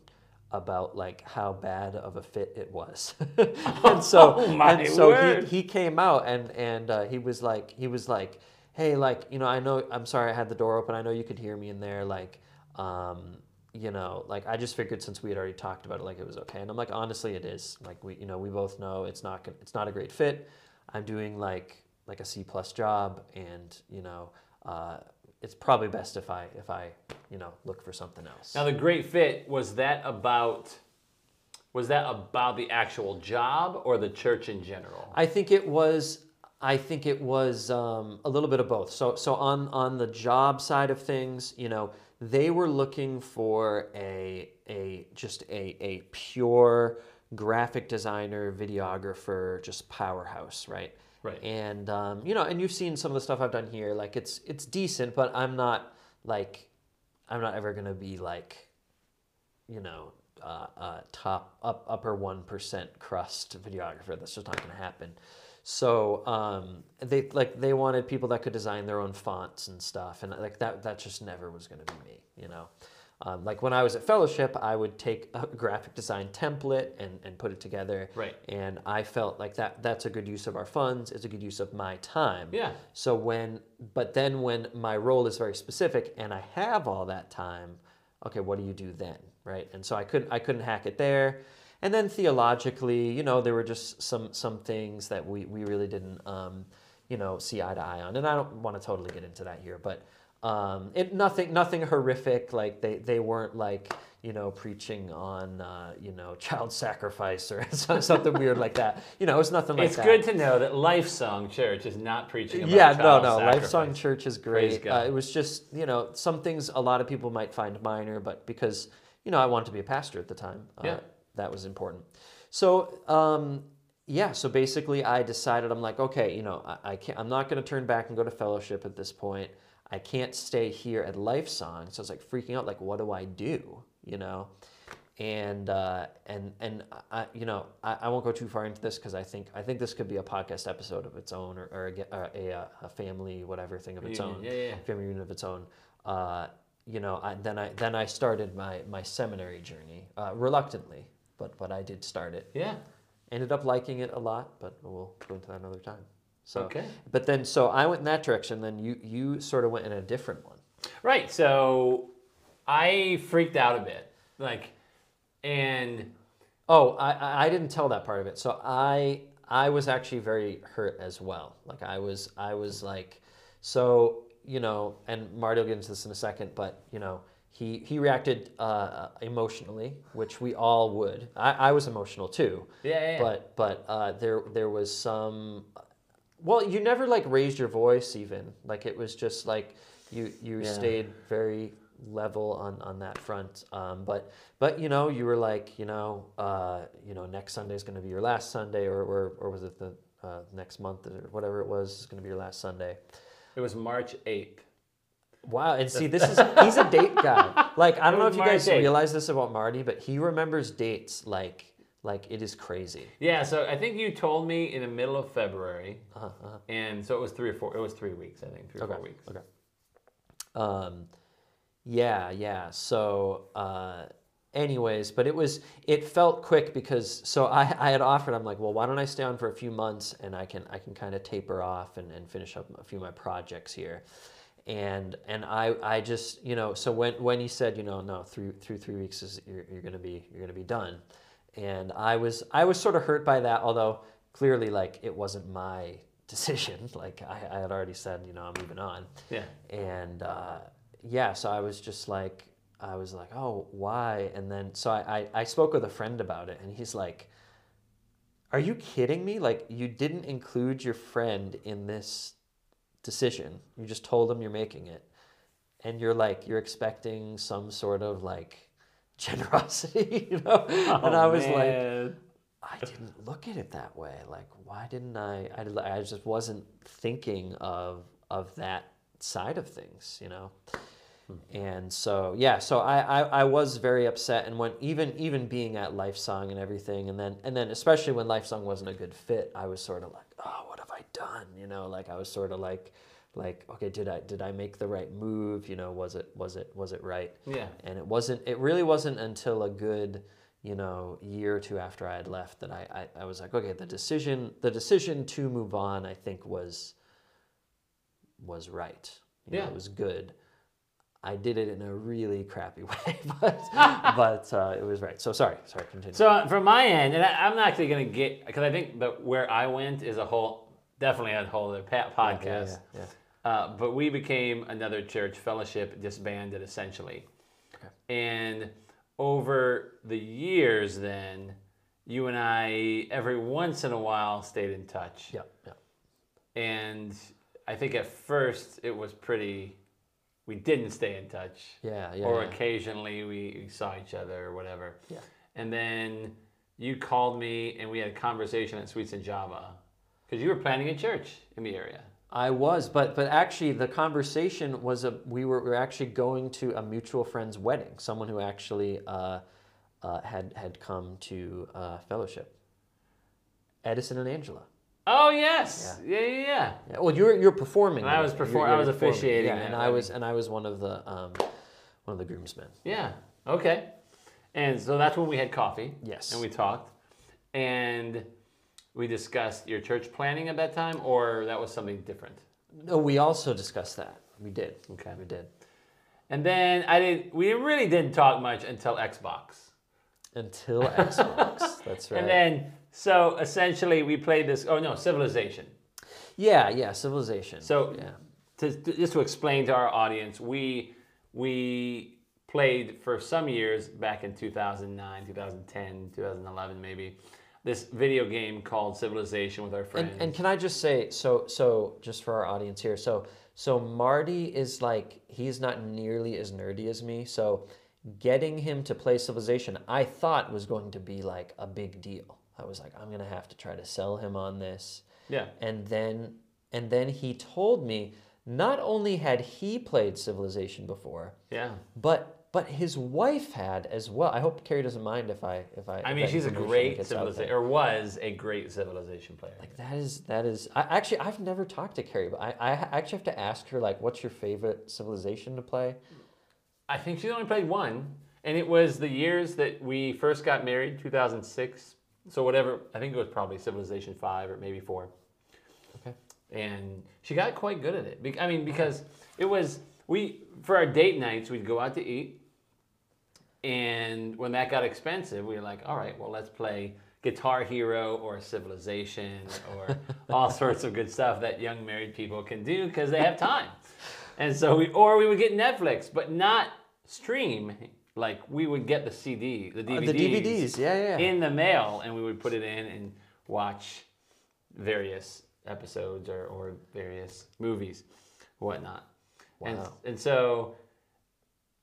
about like how bad of a fit it was. [laughs] [laughs] and so, Oh, and so word. he, he came out and and uh, he was like he was like, hey, like you know, I know I'm sorry I had the door open. I know you could hear me in there. Like, um, you know, like I just figured since we had already talked about it, like it was okay. And I'm like, honestly, it is. Like we, you know, we both know it's not gonna, it's not a great fit. I'm doing like like a C plus job, and you know, uh, it's probably best if I if I you know look for something else. Now the great fit was that about was that about the actual job or the church in general? I think it was. I think it was um, a little bit of both. So, so on on the job side of things, you know, they were looking for a a just a a pure graphic designer, videographer, just powerhouse, right? Right. And um, you know, and you've seen some of the stuff I've done here. Like it's it's decent, but I'm not like I'm not ever gonna be like you know, uh, uh, top up upper one percent crust videographer. That's just not to happen. So um, they like they wanted people that could design their own fonts and stuff, and like that that just never was to be me, you know. Um, like when I was at fellowship, I would take a [laughs] graphic design template and, and put it together. Right. And I felt like that that's a good use of our funds. It's a good use of my time. Yeah. So when, but then when my role is very specific and I have all that time, okay, what do you do then, right? And so I couldn't, I couldn't hack it there. And then theologically, you know, there were just some some things that we we really didn't, um, you know, see eye to eye on. And I don't want to totally get into that here, but um, it nothing nothing horrific. Like they they weren't like you know preaching on uh, you know [laughs] child sacrifice or [laughs] something weird like that. You know, it's nothing like it's that. good to know that Lifesong Church is not preaching about yeah, no, no. sacrifice. Lifesong Church is great. God. Uh, it was just, you know, some things a lot of people might find minor, but because, you know, I wanted to be a pastor at the time, uh, Yeah. that was important. So, um, yeah, so basically I decided, I'm like, okay, you know, I, I can't, I'm not going to turn back and go to fellowship at this point. I can't stay here at Lifesong. So I was like freaking out, like, what do I do? You know? and uh, and and I, you know I, I won't go too far into this because I think I think this could be a podcast episode of its own or, or a, or a, uh, a family whatever thing of its own yeah, yeah. family reunion of its own. Uh, you know, I, then I then I started my my seminary journey uh, reluctantly, but but I did start it. Yeah. Ended up liking it a lot, but we'll go into that another time. So, Okay. but then so I went in that direction. Then you you sort of went in a different one. Right. So I freaked out a bit. Like, and Oh, I, I- didn't tell that part of it. So I I was actually very hurt as well. Like I was I was like, so you know, and Marty will get into this in a second, but you know, he he reacted uh, emotionally, which we all would. I, I was emotional too. Yeah, yeah, yeah. But but uh, there there was some. Well, you never like raised your voice even. Like it was just like you you Yeah. stayed very level on on that front. Um, but but you know you were like you know uh, you know next Sunday is going to be your last Sunday or or, or was it the uh, next month or whatever it was is going to be your last Sunday. it was March 8th. Wow, and see, this is [laughs] he's a date guy. Like I don't know if you guys 8th. realize this about Marty, but he remembers dates like like it is crazy. Yeah, so I think you told me in the middle of February, Uh-huh, uh-huh. and so it was three or four. It was three weeks, I think, three or Okay. four weeks. Okay. Um, yeah, yeah. So, uh, anyways, but it was it felt quick because so I, I had offered. I'm like, well, why don't I stay on for a few months and I can I can kind of taper off and, and finish up a few of my projects here. and and I I just you know so when when he said you know no through through three weeks is you're, you're gonna be you're gonna be done, and I was I was sort of hurt by that although clearly like it wasn't my [laughs] decision like I, I had already said you know I'm moving on Yeah. and uh, yeah so I was just like I was like oh why and then so I, I I spoke with a friend about it and he's like are you kidding me like you didn't include your friend in this decision. You just told them you're making it. And you're like, you're expecting some sort of like generosity, [laughs] you know? and oh, I was like, Oh. I didn't look at it that way. Like, why didn't I? I, I just wasn't thinking of of that side of things, you know. Hmm. And so yeah, so I, I, I was very upset, and when even even being at Lifesong and everything, and then and then especially when Lifesong wasn't a good fit, I was sort of like, oh, what have I done? You know, like I was sort of like like okay, did I did I make the right move? You know, was it was it was it right? Yeah. And it wasn't. It really wasn't until a good you know year or two after I had left that I I, I was like, okay, the decision the decision to move on, I think was was right. You know, Yeah. it was good. I did it in a really crappy [laughs] way, but [laughs] but uh, it was right. So sorry, sorry, continue. So uh, from my end, and I, I'm not actually going to get because I think that where I went is a whole definitely a whole other podcast. yeah, yeah. Uh, but we became another church fellowship disbanded essentially, Okay. and over the years, then you and I every once in a while stayed in touch. Yep, yep. And I think at first it was pretty. We didn't stay in touch. Yeah, yeah, Or yeah. occasionally we, saw each other or whatever. Yeah. And then you called me and we had a conversation at Sweets and Java because you were planning a church in the area. I was, but but actually the conversation was a we were, we were actually going to a mutual friend's wedding. Someone who actually uh, uh, had had come to uh, fellowship. Edison and Angela. Oh yes, yeah, yeah, yeah. Yeah, well, you're you're performing. I was You're- I was performing. officiating Yeah, and I was and I was one of the um, one of the groomsmen. Yeah. Okay. And so that's when we had coffee. Yes. And we talked, and we discussed your church planning at that time, or that was something different. No, we also discussed that. We did. Okay. we did And then I did. We really didn't talk much until Xbox. until [laughs] Xbox. That's right. And then, so essentially, we played this. Oh no, Civilization. yeah, yeah, civilization. So, yeah, to, just to explain to our audience, we we played for some years back in 2009, 2010, 2011, maybe this video game called Civilization with our friends. And, and can I just say, so so just for our audience here, so so Marty is like he's not nearly as nerdy as me. So getting him to play Civilization, I thought was going to be like a big deal. I was like, I'm gonna have to try to sell him on this. yeah, And then and then he told me not only had he played Civilization before, yeah. but but his wife had as well. I hope Carrie doesn't mind if I if I. I mean, she's a great civilization, or was a great civilization player. Like that is that is. I, actually, I've never talked to Carrie, but I, I actually have to ask her like, what's your favorite civilization to play? I think she only played one, and it was the years that we first got married, 2006. So whatever, I think it was probably Civilization Five or maybe four. Okay. and she got quite good at it. I mean, because it was we for our date nights we'd go out to eat, and when that got expensive, we were like, all right, well let's play Guitar Hero or Civilization or all [laughs] sorts of good stuff that young married people can do because they have time. And so we or we would get Netflix, but not stream. Like we would get the CD, the DVDs, Uh, the DVDs, yeah, yeah. in the mail, and we would put it in and watch various episodes or, or various movies, whatnot. And, Wow. and so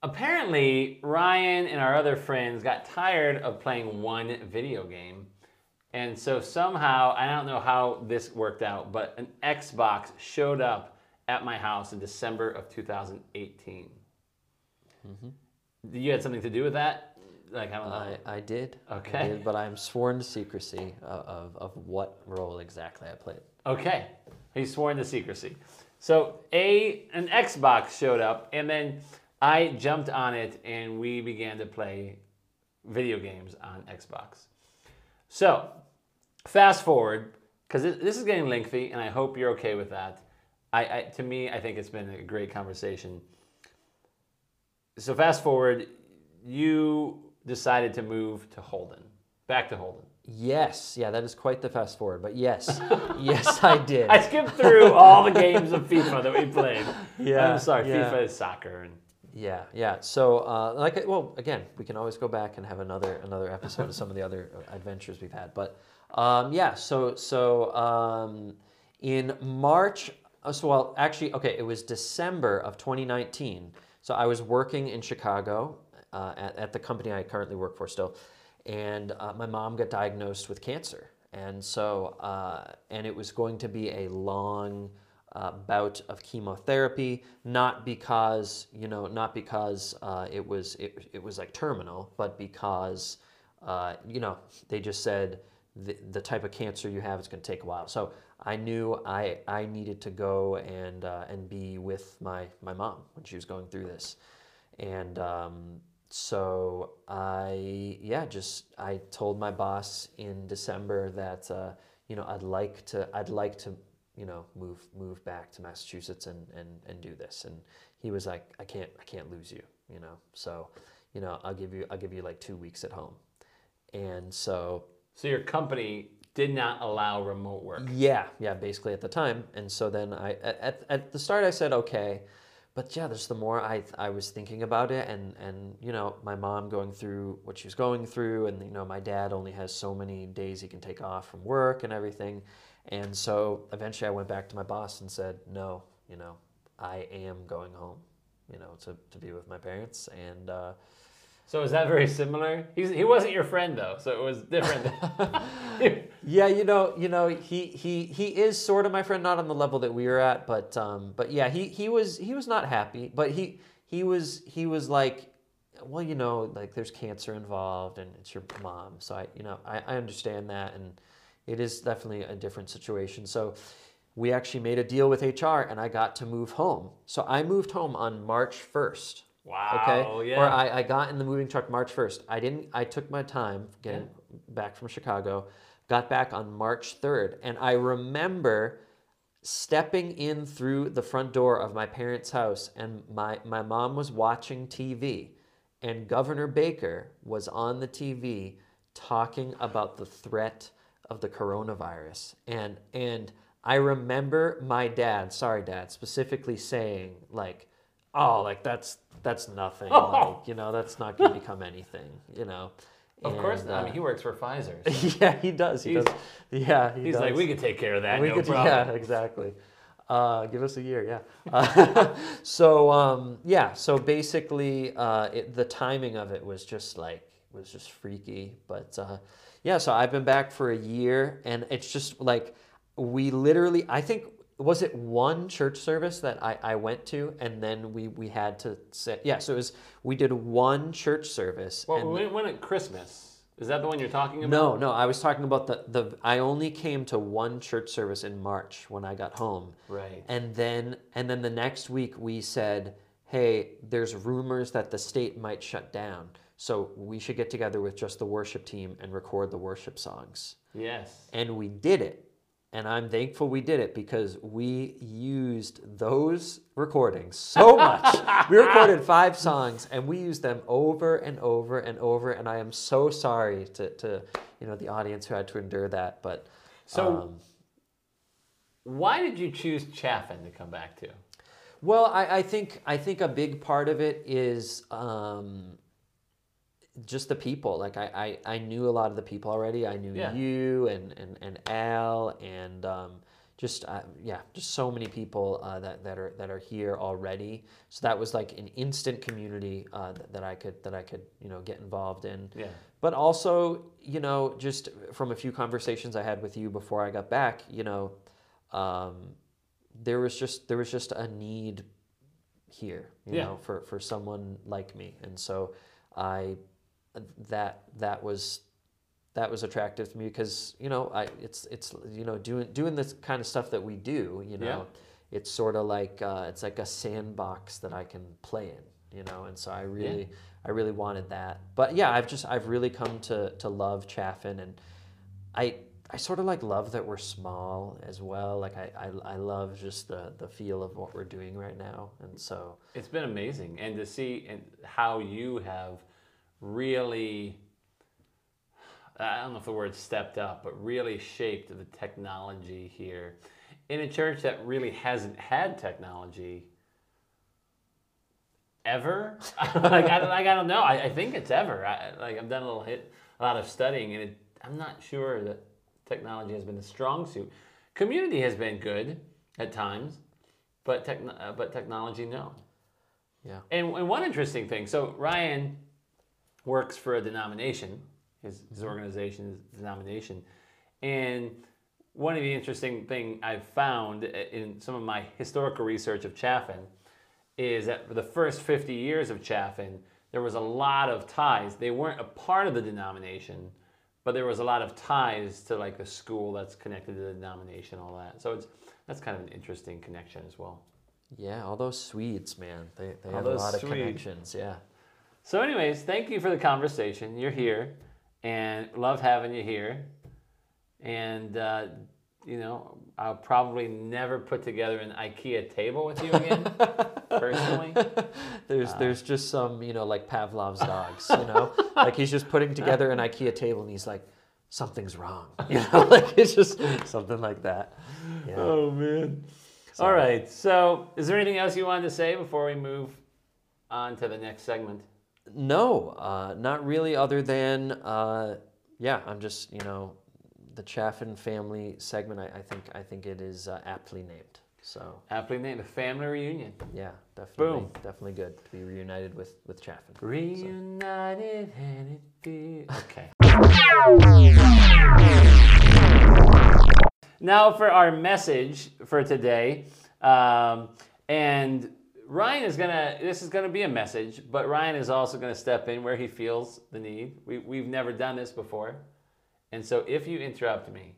apparently Ryan and our other friends got tired of playing one video game. And so somehow, I don't know how this worked out, but an Xbox showed up at my house in December of 2018. Mm-hmm. You had something to do with that? Like, I don't know. I, I did. I Okay. did, but I'm sworn to secrecy of, of, of what role exactly I played. Okay, he's sworn to secrecy. So a an Xbox showed up, and then I jumped on it, and we began to play video games on Xbox. So fast forward, because this is getting lengthy, and I hope you're okay with that. I, I to me, I think it's been a great conversation. So fast forward, you decided to move to Holden, back to Holden. Yes, yeah, that is quite the fast forward. But yes, [laughs] yes, I did. I skipped through all the games of FIFA that we played. [laughs] Yeah, I'm sorry, yeah. FIFA is soccer and Yeah, yeah. So, uh, like, well, again, we can always go back and have another another episode of some of the other uh, adventures we've had. But um, yeah, so so um, in March, uh, so well, actually, okay, it was December of 2019. So I was working in Chicago uh, at, at the company I currently work for still, and uh, my mom got diagnosed with cancer, and so uh, and it was going to be a long uh, bout of chemotherapy, not because you know, not because uh, it was it, it was like terminal, but because uh, you know they just said the, the type of cancer you have is going to take a while. So I knew I I needed to go and uh, and be with my my mom when she was going through this, and um, so I yeah just I told my boss in December that uh, you know I'd like to I'd like to you know move move back to Massachusetts and, and and do this. And he was like I can't I can't lose you you know? So you know I'll give you I'll give you like two weeks at home. And so so your company did not allow remote work. yeah yeah basically at the time. And so then I at, at the start I said okay. But yeah there's the more I I was thinking about it and and you know my mom going through what she was going through and you know my dad only has so many days he can take off from work and everything and so eventually I went back to my boss and said no you know I am going home you know to, to be with my parents and uh, So is that very similar? He's, he wasn't your friend though, so it was different. [laughs] Yeah, you know, you know, he he he is sort of my friend, not on the level that we were at, but um, but yeah, he he was he was not happy, but he he was he was like, well, you know, like there's cancer involved, and it's your mom, so I you know I, I understand that, and it is definitely a different situation. So we actually made a deal with HR, and I got to move home. So I moved home on March first. wow. Okay. Yeah. Or I, I got in the moving truck March 1st. I didn't, I took my time getting back from Chicago, got back on March 3rd. And I remember stepping in through the front door of my parents' house, and my, my mom was watching TV, and Governor Baker was on the TV talking about the threat of the coronavirus. And, and I remember my dad, sorry, dad, specifically saying, like, oh, like that's that's nothing. [laughs] Like, you know, that's not going to become anything. You know. of course, And, I mean, uh, he works for Pfizer. [laughs] so yeah, he does. He He's- does. Yeah, he he's does. like, we could take care of that. We no could- problem. Yeah, [laughs] exactly. Uh, give us a year, yeah. Uh, so um, yeah, so basically, uh, it, the timing of it was just like was just freaky. But uh, yeah, so I've been back for a year, and it's just like we literally. I think was it one church service that I, I went to, and then we we had to say yeah. So it was we did one church service. Well, when, when at Christmas, is that the one you're talking about? no, no, I was talking about the the. I only came to one church service in March when I got home, Right. and then and then the next week we said, "Hey, there's rumors that the state might shut down, so we should get together with just the worship team and record the worship songs." Yes. And we did it. And I'm thankful we did it because we used those recordings so much. [laughs] we recorded five songs and we used them over and over and over. And I am so sorry to, to you know the audience who had to endure that. But So- um, Why did you choose Chaffin to come back to? Well, I, I think I think a big part of it is um, just the people. Like I, I, I knew a lot of the people already. I knew Yeah. you and, and, and Al and um, just uh, yeah, just so many people uh, that, that are that are here already. So that was like an instant community uh, that, that I could that I could you know get involved in. Yeah. But also, you know, just from a few conversations I had with you before I got back, you know, um, there was just there was just a need here, you Yeah. know, for, for someone like me, and so I that that was that was attractive to me because you know I it's it's you know doing doing this kind of stuff that we do, you know, Yeah. it's sort of like uh, it's like a sandbox that I can play in, you know, and so I really I really wanted that. But yeah, I've just I've really come to to love Chaffin, and I I sort of like love that we're small as well. Like I, I, I love just the, the feel of what we're doing right now. And so It's been amazing, and to see and how you have really. I don't know if the word stepped up, but really shaped the technology here in a church that really hasn't had technology ever. [laughs] like, I, like I don't know. I, I think it's ever. I, like I've done a little hit, a lot of studying, and it, I'm not sure that technology has been a strong suit. Community has been good at times, but techn- uh, but technology no. yeah. And, and one interesting thing. So Ryan works for a denomination, his, his mm-hmm. organization's denomination, and one of the interesting thing I've found uh, in some of my historical research of Chaffin is that for the first 50 years of Chaffin, there was a lot of ties. They weren't a part of the denomination, but there was a lot of ties to like the school that's connected to the denomination, all that. So it's that's kind of an interesting connection as well. Yeah, all those Swedes, man. They, they All have a lot of connections. Yeah. So, anyways, thank you for the conversation. You're here, and love having you here. And uh, you know, I'll probably never put together an IKEA table with you again, [laughs] personally. There's there's just some, you know, like Pavlov's dogs, you know? [laughs] like he's just putting together an IKEA table and he's like, something's wrong. [laughs] You know, like it's just something like that. Yeah. Oh man! All right. So, is there anything else you wanted to say before we move on to the next segment? No, uh, not really, other than, uh, yeah, I'm just, you know, the Chaffin family segment, I, I think I think it is uh, aptly named. So, Aptly named a family reunion. yeah, definitely, Boom. definitely good to be reunited with, with Chaffin. Reunited and it be okay. Now for our message for today, um, and Ryan is gonna. This is gonna be a message, but Ryan is also gonna step in where he feels the need. We, we've never done this before, and so if you interrupt me,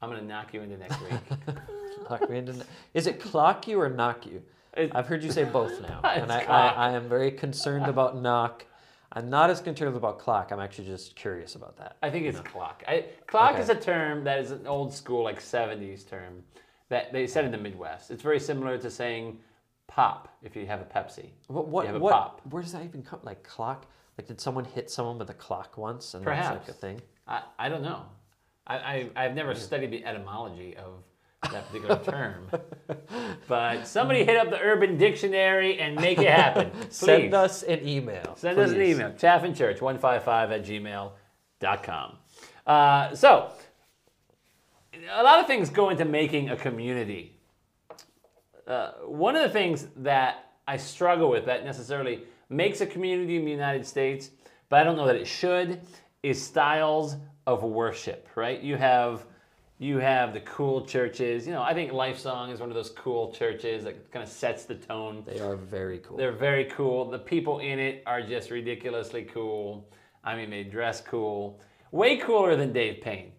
I'm gonna knock you into next week. [laughs] Knock me into, is it clock you or knock you? It- I've heard you say both [laughs] now, and I, I, I am very concerned about knock. I'm not as concerned about clock. I'm actually just curious about that. I think it's clock. I, clock Okay. is a term that is an old school, like 70s term that they said in the Midwest. It's very similar to saying pop if you have a Pepsi. What what You have a what? pop. Where does that even come? Like clock? Like did someone hit someone with a clock once, and that's Perhaps. like a thing? I, I don't know. I, I, I've never studied the etymology of that particular [laughs] term. But somebody hit up the Urban Dictionary and make it happen. [laughs] Please. Send us an email. Send us an please. email, chaffinchurch155 at gmail.com. Uh, so, a lot of things go into making a community. Uh, one of the things that I struggle with that necessarily makes a community in the United States, but I don't know that it should, is styles of worship, right? You have you have the cool churches. You know, I think Lifesong is one of those cool churches that kind of sets the tone. They are very cool. They're very cool. The people in it are just ridiculously cool. I mean, they dress cool. Way cooler than Dave Payne,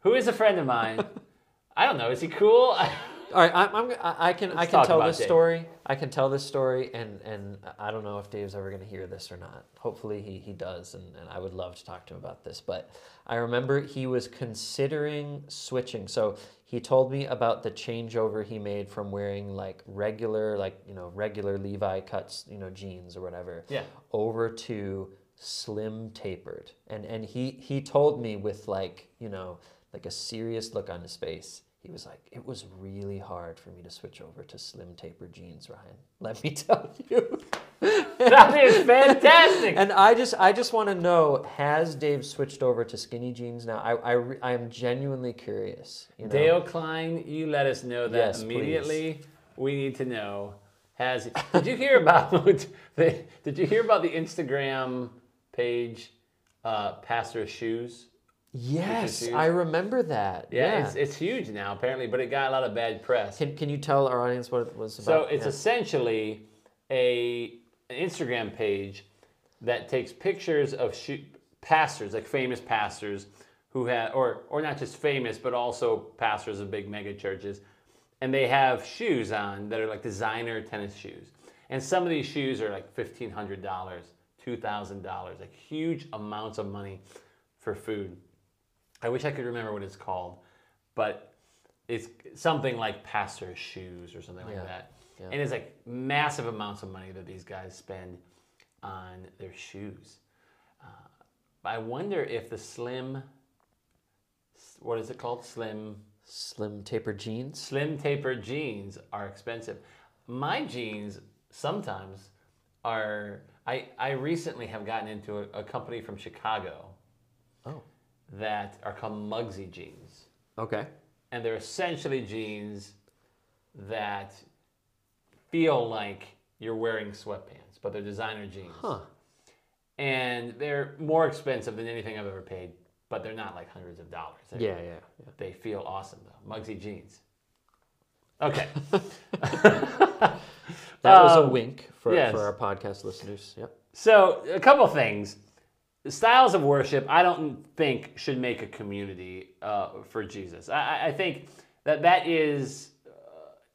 who is a friend of mine. [laughs] I don't know. Is he cool? [laughs] All right, I'm, I'm, I can I can tell this Dave. story. I can tell this story, and and I don't know if Dave's ever going to hear this or not. Hopefully he, he does, and, and I would love to talk to him about this. But I remember he was considering switching. So he told me about the changeover he made from wearing like regular like you know regular Levi cuts you know jeans or whatever Yeah. over to slim tapered, and and he he told me with like you know like a serious look on his face. He was like, it was really hard for me to switch over to slim taper jeans, Ryan. Let me [laughs] tell you. that is fantastic. And I just, I just want to know: Has Dave switched over to skinny jeans now? I, I, I am genuinely curious. You know? Dale Klein, you let us know that Yes, immediately. We need to know. Has did you hear about [laughs] the, did you hear about the Instagram page, uh, Pastor Shoes? Yes. I remember that. Yeah, Yeah. It's, it's huge now apparently, but it got a lot of bad press. can, can you tell our audience what it was about? So it's Yeah. essentially a an Instagram page that takes pictures of sho- pastors, like famous pastors who have, or or not just famous, but also pastors of big mega churches, and they have shoes on that are like designer tennis shoes, and some of these shoes are like fifteen hundred dollars, two thousand dollars, like huge amounts of money for food. I wish I could remember what it's called, but it's something like pastor's shoes or something like Yeah. that. Yeah. And it's like massive amounts of money that these guys spend on their shoes. Uh, I wonder if the slim, what is it called? Slim, Slim taper jeans. slim taper jeans are expensive. My jeans sometimes are. I, I recently have gotten into a, a company from Chicago Oh. That are called Mugsy jeans. Okay. And they're essentially jeans that feel like you're wearing sweatpants, but they're designer jeans. Huh. And they're more expensive than anything I've ever paid, but they're not like hundreds of dollars. They're- Yeah, yeah, yeah. They feel awesome though. Mugsy jeans. Okay. [laughs] That was a Um, wink for, yes. for our podcast listeners. Yep. So, a couple things. Styles of worship, I don't think should make a community uh, for Jesus. I- I, think that that is uh,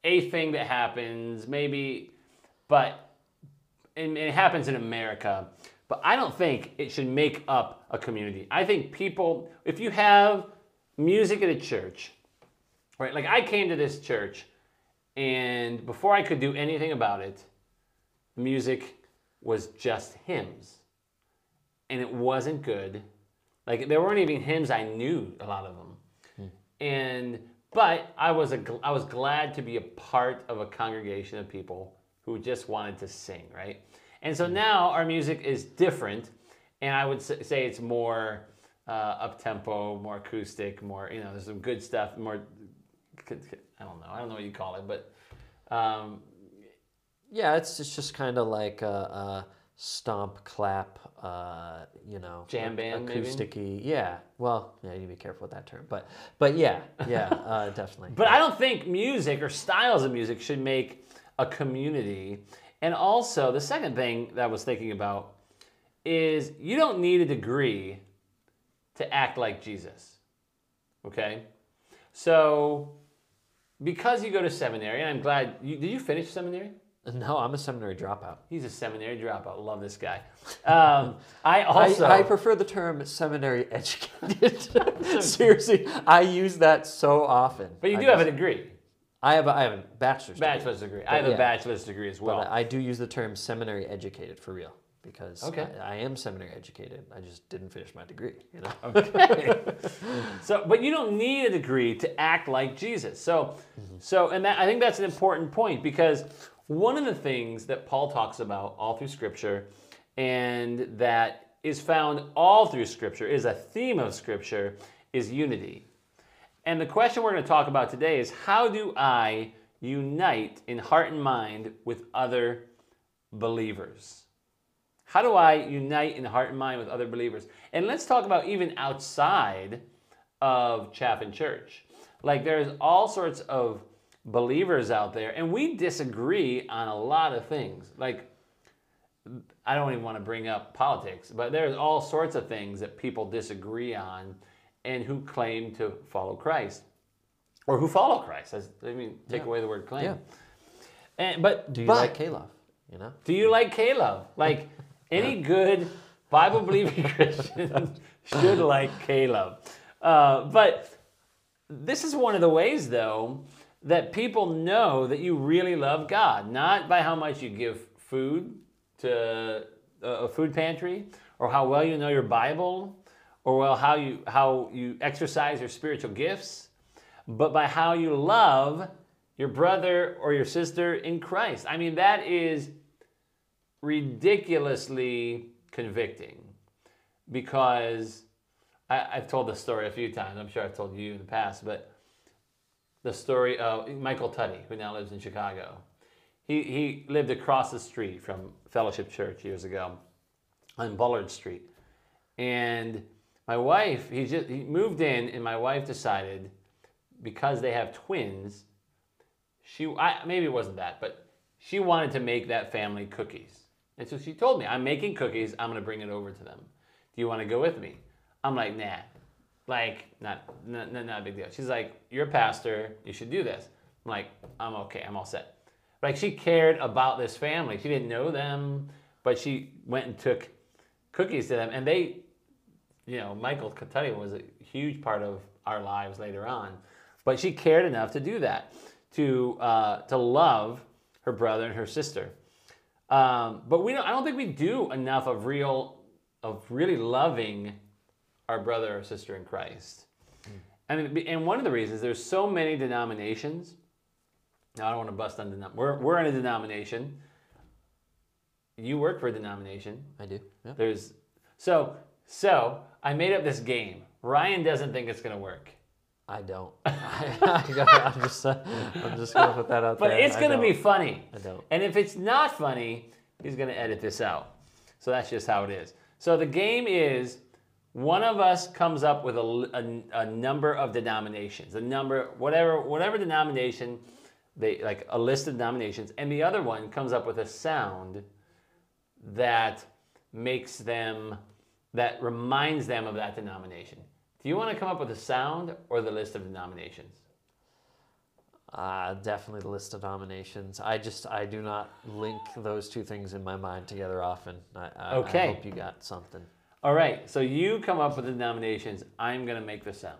a thing that happens, maybe, but and it happens in America. But I don't think it should make up a community. I think people, if you have music at a church, right? Like I came to this church, and before I could do anything about it, the music was just hymns. And it wasn't good. Like there weren't even hymns I knew a lot of them. And but I was a I was glad to be a part of a congregation of people who just wanted to sing, right? And so now our music is different, and I would say it's more uh, up tempo, more acoustic, more you know. There's some good stuff, more. I don't know. I don't know what you call it, but um, Yeah, it's, it's just kind of like a, a stomp, clap, uh, you know, Jam band, maybe? acousticy. Yeah. Well, yeah, you need to be careful with that term, but but yeah, yeah, [laughs] uh, definitely. But I don't think music or styles of music should make a community. And also, the second thing that I was thinking about is you don't need a degree to act like Jesus. Okay? So, because you go to seminary, and I'm glad, you, did you finish seminary? [laughs] no, I'm a seminary dropout. He's a seminary dropout. Love this guy. Um, [laughs] I I, also. I prefer the term seminary [laughs] educated. Seriously, I use that so often. but you I do have a degree, I have a, I have a bachelor's. degree, bachelor's degree. I have a bachelor's degree as well. But I do use the term seminary educated for real because Okay. I, I am seminary educated. I just didn't finish my degree. You know. Okay. so, but you don't need a degree to act like Jesus. So, so, and that, I think that's an important point because one of the things that Paul talks about all through Scripture, and that is found all through Scripture, is a theme of Scripture, is unity. And the question we're going to talk about today is how do I unite in heart and mind with other believers? How do I unite in heart and mind with other believers? And let's talk about even outside of Chaffin Church. Like there's all sorts of believers out there, and we disagree on a lot of things. Like I don't even want to bring up politics, but there's all sorts of things that people disagree on and who claim to follow Christ. Or who follow Christ. That's- I mean, take Yeah. away the word claim. Yeah. And, but Do you but- like K Love? You know. do you like Caleb? Like [laughs] any good Bible believing [laughs] Christian should like Caleb. Uh, but this is one of the ways, though, that people know that you really love God, not by how much you give food to a a food pantry, or how well you know your Bible, or well how you how you exercise your spiritual gifts, but by how you love your brother or your sister in Christ. I mean, that is ridiculously convicting because I, I've told this story a few times. I'm sure I've told you in the past, but the story of Michael Tuddy, who now lives in Chicago. He, he lived across the street from Fellowship Church years ago on Bullard Street. And my wife, he just he moved in, and my wife decided because they have twins, she I, maybe it wasn't that, but she wanted to make that family cookies. And so she told me, I'm making cookies, I'm gonna bring it over to them. Do you wanna go with me? I'm like, nah. Like, not, not, not, a big deal. She's like, you're a pastor, you should do this. I'm like, I'm okay, I'm all set. Like, she cared about this family. She didn't know them, but she went and took cookies to them, and they you know, Michael could was a huge part of our lives later on. But she cared enough to do that, to uh, to love her brother and her sister. Um, but we don't, I don't think we do enough of real of really loving our brother or sister in Christ. And, and one of the reasons there's so many denominations. Now I don't want to bust on denom- we're we're in a denomination. You work for a denomination. I do. Yeah. There's so so I made up this game. Ryan doesn't think it's gonna work, I don't. [laughs] I, am just, uh, I'm just gonna put that out but there. But it's gonna be funny. I don't. And if it's not funny, he's gonna edit this out. So that's just how it is. So the game is one of us comes up with a, a, a number of denominations, a number whatever whatever denomination they like a list of denominations, and the other one comes up with a sound that makes them that reminds them of that denomination. Do you want to come up with a sound or the list of denominations? Uh, definitely the list of denominations. I just I do not link those two things in my mind together often. I, I, Okay. I hope you got something. All right, so you come up with the denominations. I'm going to make the sound.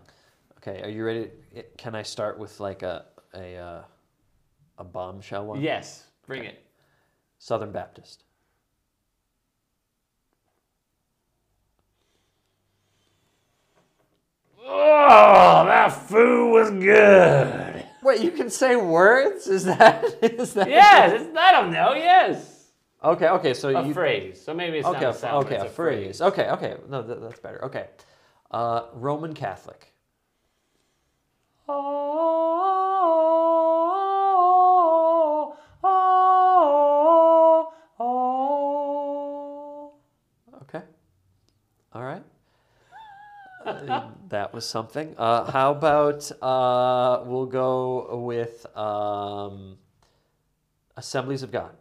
Okay, are you ready? Can I start with like a a uh, a bombshell one? Yes, bring it. Southern Baptist. Oh, that food was good. Wait, you can say words? Is that [laughs] is that? Yes, it's, I don't know. Yes, Okay, okay. So a you phrase. So maybe it's okay not a, a sound. okay it's a phrase. Okay, okay. No, that, that's better. Okay, uh, Roman Catholic. Oh, oh, oh. Okay. All right. Uh, that was something. Uh, how about uh, we'll go with um, Assemblies of God.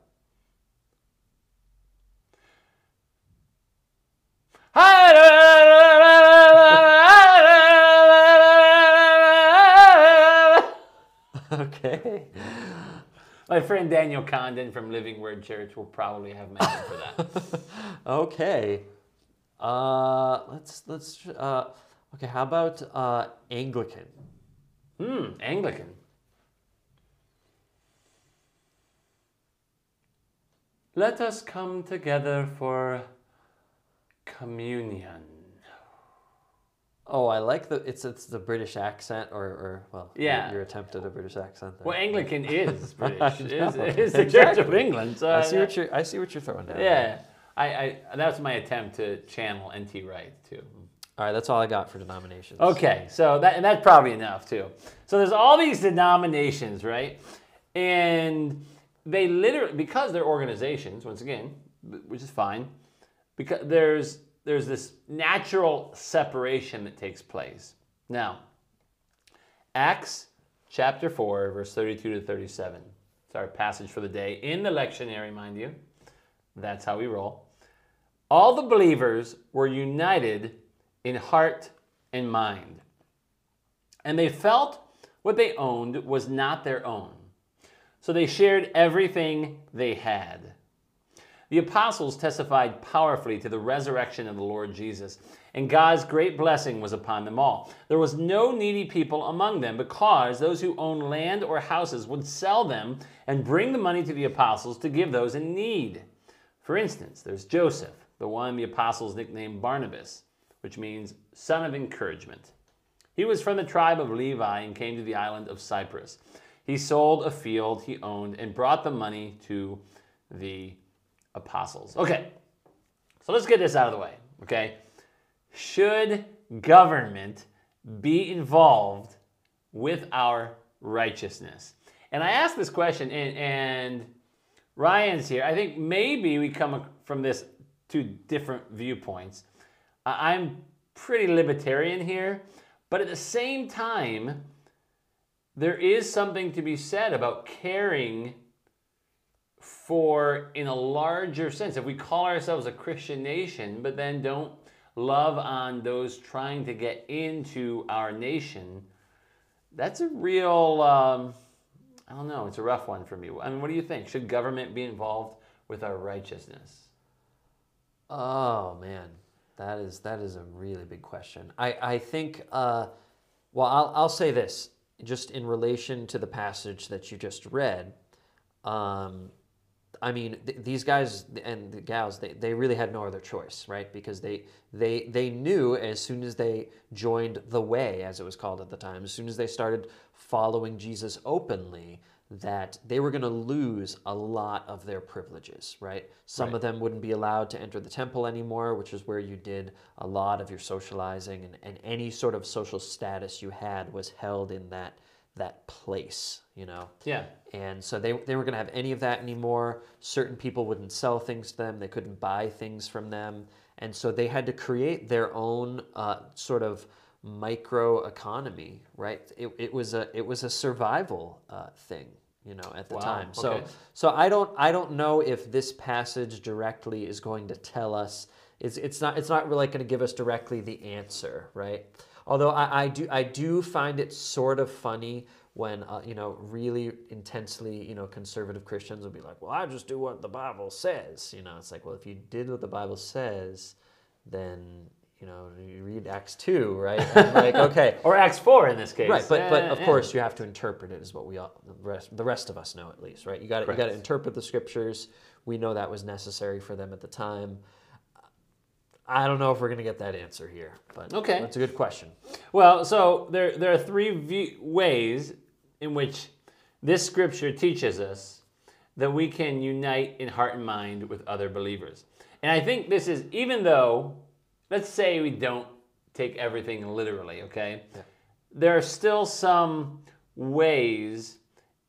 Okay. My friend Daniel Condon from Living Word Church will probably have mention for that. [laughs] Okay. Uh, let's let's. Uh, okay. How about uh, Anglican? Hmm, Anglican. Let us come together for communion. Oh, I like the it's it's the British accent or or well Yeah. your, attempt at a British accent. There. Well, Anglican [laughs] is British. It is, it is the Church of England. So I see what you're I see what you're throwing down. there. Yeah, I, I that was my attempt to channel NT Wright too. All right, that's all I got for denominations. Okay, so that and that's probably enough too. So there's all these denominations, right? And they literally because they're organizations, once again, which is fine, because there's there's this natural separation that takes place. Now, Acts chapter 4, verse 32 to 37. It's our passage for the day in the lectionary, mind you. That's how we roll. All the believers were united in heart and mind. And they felt what they owned was not their own. So they shared everything they had. The apostles testified powerfully to the resurrection of the Lord Jesus, and God's great blessing was upon them all. There was no needy people among them because those who owned land or houses would sell them and bring the money to the apostles to give those in need. For instance, there's Joseph, the one the apostles nicknamed Barnabas, which means son of encouragement. He was from the tribe of Levi and came to the island of Cyprus. He sold a field he owned and brought the money to the apostles. Okay, so let's get this out of the way. Okay, should government be involved with our righteousness? And I asked this question, and, and Ryan's here. I think maybe we come from this two different viewpoints. I'm pretty libertarian here, but at the same time, there is something to be said about caring for, in a larger sense, if we call ourselves a Christian nation, but then don't love on those trying to get into our nation, that's a real, um, I don't know, it's a rough one for me. I mean, what do you think? Should government be involved with our righteousness? Oh man, that is that is a really big question. I I think. Uh, well, I'll I'll say this just in relation to the passage that you just read. Um, I mean, th- these guys and the gals, they, they really had no other choice, right? Because they, they, they knew as soon as they joined the way, as it was called at the time, as soon as they started following Jesus openly, that they were going to lose a lot of their privileges, right? Some Right. of them wouldn't be allowed to enter the temple anymore, which is where you did a lot of your socializing, and, and any sort of social status you had was held in that that place, you know. Yeah. And so they, they weren't going to have any of that anymore. Certain people wouldn't sell things to them, they couldn't buy things from them. And so they had to create their own uh, sort of micro economy, right? It, it, was, a, it was a survival uh, thing. You know, at the Wow, time. So, okay. so I don't, I don't know if this passage directly is going to tell us. It's, it's not, it's not really going to give us directly the answer, right? Although I, I do, I do find it sort of funny when uh, you know really intensely you know conservative Christians will be like, well, I just do what the Bible says. You know, it's like, well, if you did what the Bible says, then you know you read Acts two, right? And like, okay, [laughs] Or Acts 4 in this case. Right, but but Eh, of yeah. course you have to interpret it, is what we all the rest the rest of us know at least, right? You got to you got to interpret the scriptures. We know that was necessary for them at the time. I don't know if we're gonna get that answer here, but Okay. that's a good question. Well, so there, there are three view, ways in which this scripture teaches us that we can unite in heart and mind with other believers. And I think this is, even though, let's say we don't take everything literally, okay? There are still some ways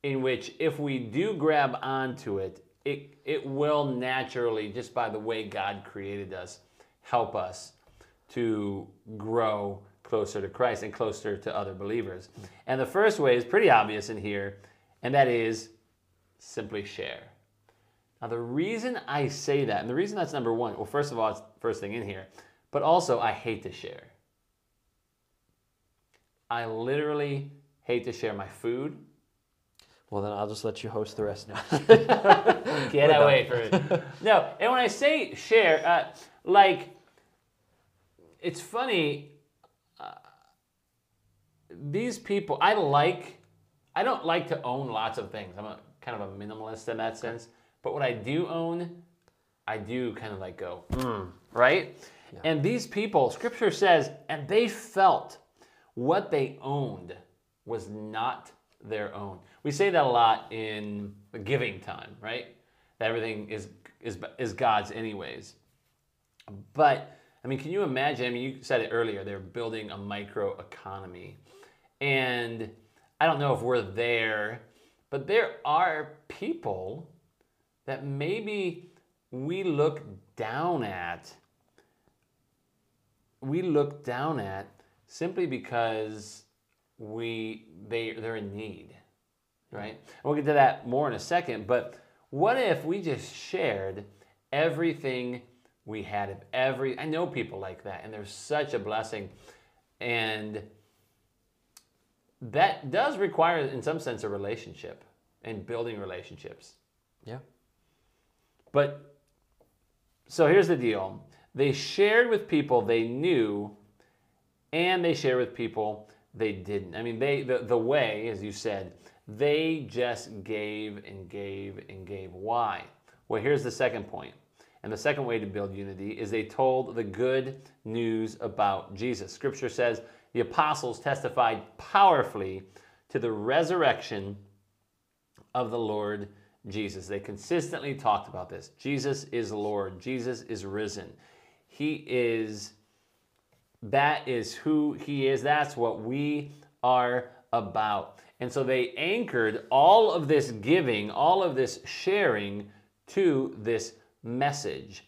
in which, if we do grab onto it, it, it will naturally, just by the way God created us, help us to grow closer to Christ and closer to other believers. And the first way is pretty obvious in here, and that is simply share. Now, the reason I say that, and the reason that's number one, well, first of all, it's the first thing in here, but also I hate to share. I literally hate to share my food. Well, then I'll just let you host the rest now. [laughs] Get away from it. No, and when I say share, uh, like, it's funny. Uh, these people, I like. I don't like to own lots of things. I'm a kind of a minimalist in that sense. But what I do own, I do kind of like go, mm, right? And these people, Scripture says, and they felt what they owned was not their own. We say that a lot in the giving time, right? That everything is is is God's anyways. But I mean, can you imagine? I mean, you said it earlier. They're building a micro economy, and I don't know if we're there, but there are people that maybe we look down at. We look down at simply because we they they're in need, right? And we'll get to that more in a second. But what if we just shared everything we had? If every I know people like that, and they're such a blessing, and that does require, in some sense, a relationship and building relationships. yeah. But so here's the deal they shared with people they knew, and they shared with people they didn't. I mean, they the, the way, as you said, they just gave and gave and gave. Why? Well, here's the second point. And the second way to build unity is they told the good news about Jesus. Scripture says the apostles testified powerfully to the resurrection of the Lord Jesus. They consistently talked about this. Jesus is Lord. Jesus is risen. He is, that is who He is. That's what we are about. And so they anchored all of this giving, all of this sharing to this message.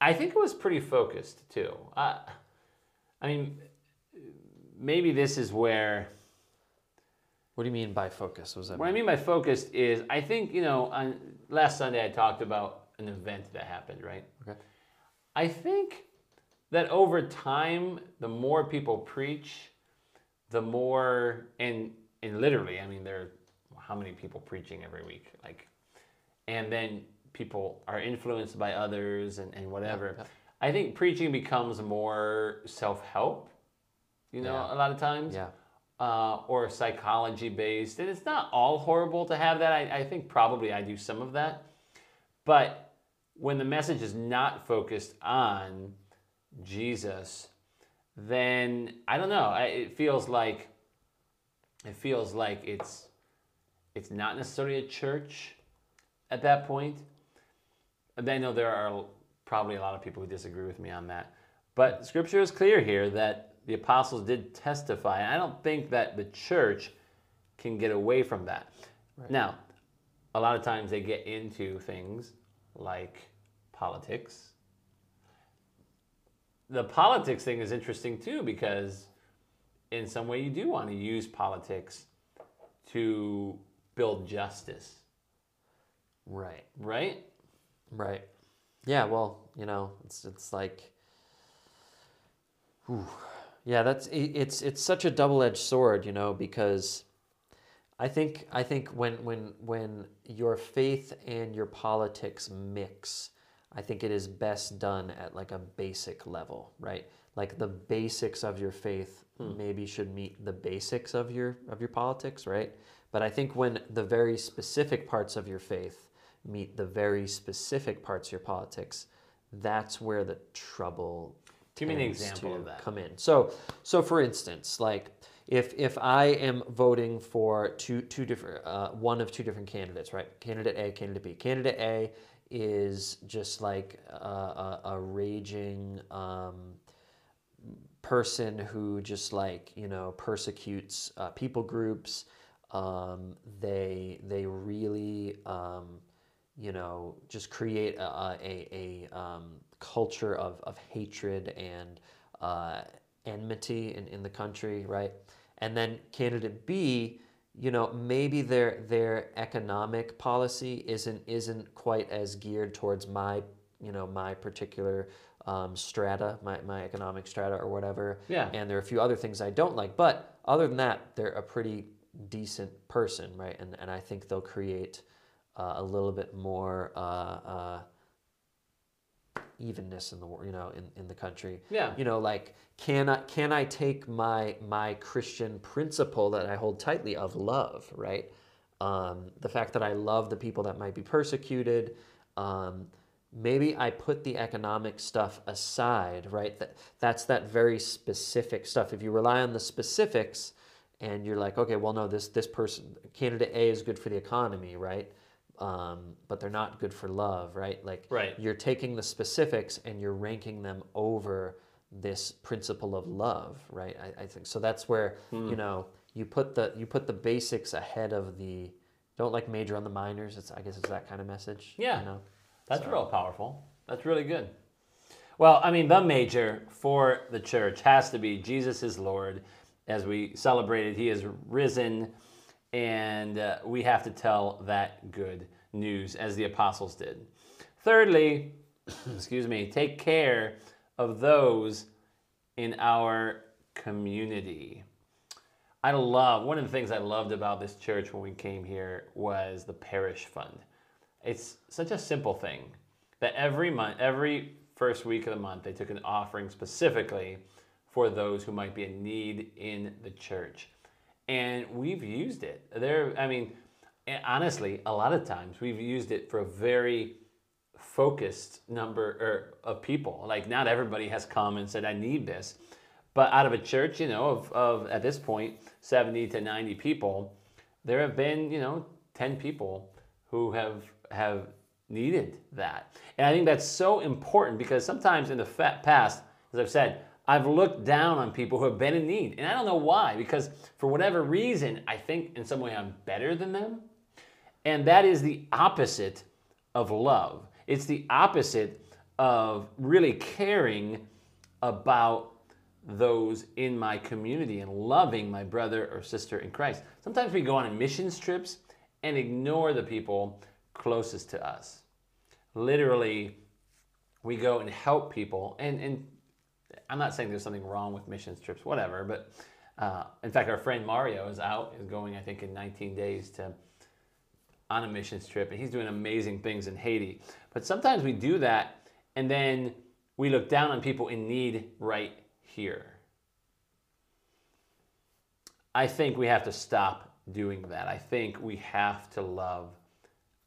I think it was pretty focused too. Uh, I mean, maybe this is where. What do you mean by focus? Was that? What I mean by focused is, I think, you know, on last Sunday I talked about an event that happened, right? Okay. I think that over time, the more people preach, the more, and, and literally, I mean, there are how many people preaching every week? Like, and then people are influenced by others and, and whatever. yeah. I think preaching becomes more self help, you know, Yeah. a lot of times. Yeah. Uh, or psychology based. And it's not all horrible to have that. I, I think probably I do some of that. But when the message is not focused on Jesus, then I don't know. I, it feels like it feels like it's it's not necessarily a church at that point. And I know there are probably a lot of people who disagree with me on that. But scripture is clear here that the apostles did testify. I don't think that the church can get away from that. Now, a lot of times they get into things like politics. The politics thing is interesting too because in some way you do want to use politics to build justice, Right. right? Right. Yeah, well, you know, it's it's like whew. Yeah, that's it- it's it's such a double-edged sword, you know, because I think I think when when when your faith and your politics mix, I think it is best done at like a basic level, right? Like the basics of your faith hmm. maybe should meet the basics of your of your politics, right? But I think when the very specific parts of your faith meet the very specific parts of your politics, that's where the trouble Give me an example of that. come in. So, so for instance, like if if I am voting for two two different uh, one of two different candidates, right? Candidate A, candidate B. Candidate A is just like a, a, a raging um, person who just like you know persecutes uh, people groups. Um, they they really um, you know just create a a, a um, culture of, of hatred and uh, enmity in, in the country, right? And then candidate B, you know, maybe their their economic policy isn't isn't quite as geared towards my you know my particular um, strata, my, my economic strata or whatever. Yeah. And there are a few other things I don't like, but other than that, they're a pretty decent person, right? And and I think they'll create uh, a little bit more. Uh, uh, evenness in the you know in, in the country Yeah. you know like can i can i take my my christian principle that i hold tightly of love right um, the fact that i love the people that might be persecuted um, maybe i put the economic stuff aside right that that's that very specific stuff if you rely on the specifics and you're like okay well no this this person candidate a is good for the economy right um, but they're not good for love right like Right. you're taking the specifics and you're ranking them over this principle of love right i, I think so that's where Hmm. you know you put the you put the basics ahead of the don't like major on the minors it's i guess it's that kind of message Yeah. you know That's So- real powerful. That's really good. Well, I mean, the major for the church has to be Jesus is Lord. As we celebrated, He is risen, and uh, we have to tell that good news as the apostles did. Thirdly, [coughs] excuse me, take care of those in our community. I love one of the things I loved about this church when we came here was the parish fund. It's such a simple thing that every month, every first week of the month, they took an offering specifically for those who might be in need in the church, and we've used it. There, I mean, honestly, a lot of times we've used it for a very focused number er, of people. Like not everybody has come and said, "I need this," but out of a church, you know, of, of at this point seventy to ninety people, there have been you know ten people who have have needed that, and I think that's so important because sometimes in the past, as I've said. I've looked down on people who have been in need, and I don't know why. Because for whatever reason, I think in some way I'm better than them, and that is the opposite of love. It's the opposite of really caring about those in my community and loving my brother or sister in Christ. Sometimes we go on missions trips and ignore the people closest to us. Literally, we go and help people, and, and I'm not saying there's something wrong with missions trips, whatever, but uh, in fact, our friend Mario is out, is going, I think, in 19 days to on a missions trip, and he's doing amazing things in Haiti. But sometimes we do that, and then we look down on people in need right here. I think we have to stop doing that. I think we have to love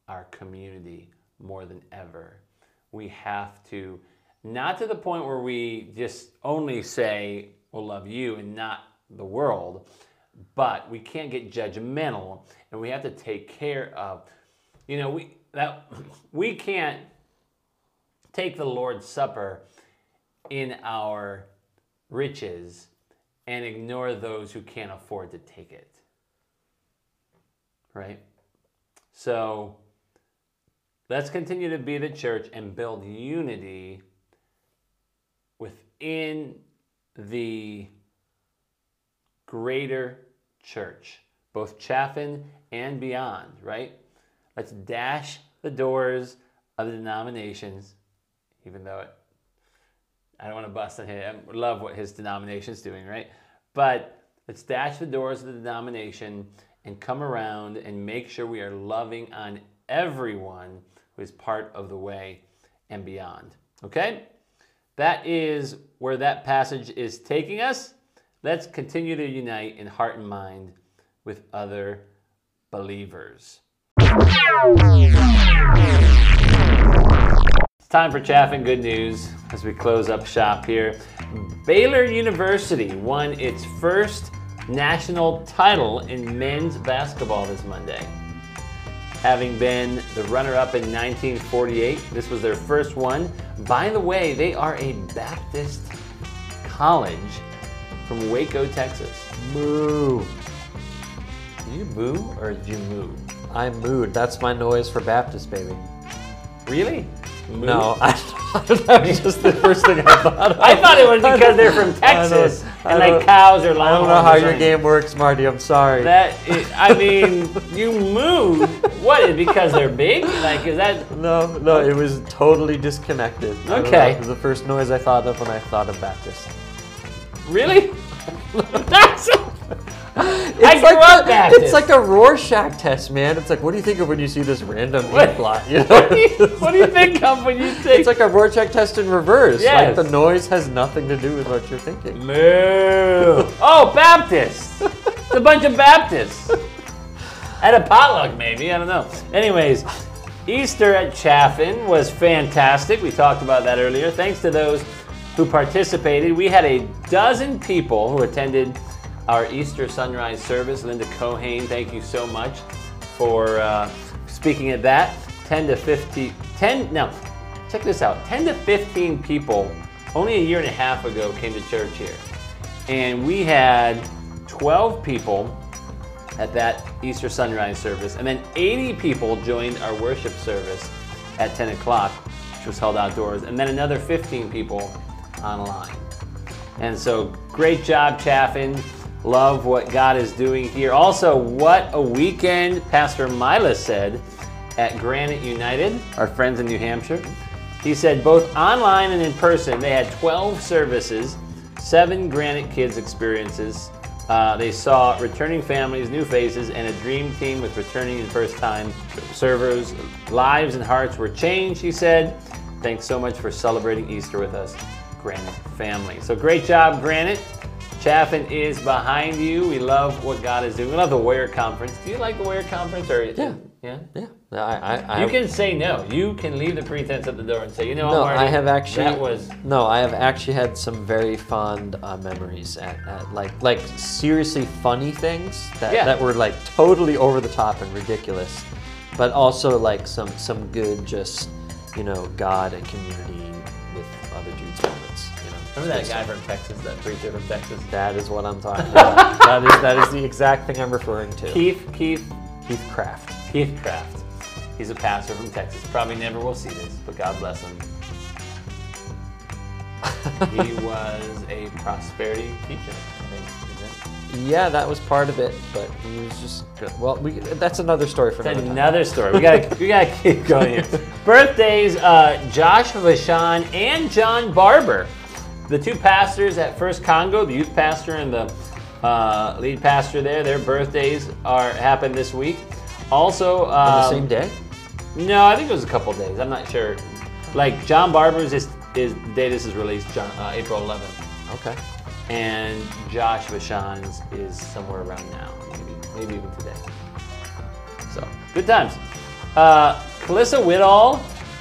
our community more than ever. We have to, not to the point where we just only say, we'll love you and not the world, but we can't get judgmental and we have to take care of, you know, we, that, [laughs] we can't take the Lord's Supper in our riches and ignore those who can't afford to take it. Right? So let's continue to be the church and build unity within the greater church, both Chaffin and beyond, right? Let's dash the doors of the denominations, even though it, I don't want to bust on him. I love what his denomination's doing, right? But let's dash the doors of the denomination and come around and make sure we are loving on everyone who is part of the way and beyond. Okay? That is where that passage is taking us. Let's continue to unite in heart and mind with other believers. It's time for Chaffin Good News as we close up shop here. Baylor University won its first national title in men's basketball this Monday. Having been the runner up in 1948, this was their first one. By the way, they are a Baptist college from Waco, Texas. Moo. Did you boo or did you moo? I mooed. That's my noise for Baptist, baby. Really? Moo? No, [laughs] I, that was just the first thing I thought of. [laughs] I thought it was because they're from Texas and like cows or I don't know how your game works, Marty. I'm sorry. That i- I [laughs] mean, you move. What? is Because they're big? Like, is that? no, no, it was totally disconnected. Know. Okay. It was the first noise I thought of when I thought of Baptist. Really? [laughs] That's. It's like up a, Baptist. It's like a Rorschach test, man. It's like, what do you think of when you see this random ink blot? [laughs] You What do know? you, what do you think of when you think? It's like a Rorschach test in reverse. Yes. Like the noise has nothing to do with what you're thinking. Moo. Oh, Baptists. It's a bunch of Baptists. At a potluck, maybe. I don't know. Anyways, Easter at Chaffin was fantastic. We talked about that earlier. Thanks to those who participated. We had a dozen people who attended our Easter sunrise service. Linda Cohane, thank you so much for uh, speaking at that. 10 to 50, 10, now, check this out 10 to 15 people only a year and a half ago came to church here. And we had 12 people at that Easter sunrise service. And then 80 people joined our worship service at 10 o'clock, which was held outdoors. And then another 15 people online. And so, great job, Chaffin. Love what God is doing here. Also, what a weekend Pastor Mila said at Granite United, our friends in New Hampshire. He said both online and in person, they had 12 services, seven Granite Kids experiences. Uh, they saw returning families, new faces, and a dream team with returning and first time servers. Lives and hearts were changed, he said. Thanks so much for celebrating Easter with us, Granite family. So great job, Granite. Chaffin is behind you. We love what God is doing. We love the Warrior Conference. Do you like the Warrior Conference? Or Yeah. yeah. Yeah, I, I, I You can say no. You can leave the pretense at the door and say, you know, No, Marty, I have actually. That was No, I have actually had some very fond uh, memories at, at like like seriously funny things that, Yeah. that were like totally over the top and ridiculous, but also like some some good just you know God and community Remember that guy from Texas, that preacher from Texas? That is what I'm talking about. [laughs] that is that is the exact thing I'm referring to. Keith, Keith, Keith Craft. Keith Craft. He's a pastor from Texas. Probably never will see this, but God bless him. he [laughs] was a prosperity teacher, I think. Yeah, that was part of it, but he was just good. Well, we, that's another story for another another story. We gotta we gotta keep going here. [laughs] Birthdays: uh, Josh Vashon and John Barber, the two pastors at First Congo, the youth pastor and the uh, lead pastor there. Their birthdays are happen this week. Also, um, On the same day. No, I think it was a couple days. I'm not sure. Like John Barber's his is the day this is released, John, uh, April 11th, Okay. and Josh Vashon's is somewhere around now, maybe, maybe even today. So good times. Uh, Calissa Whitall,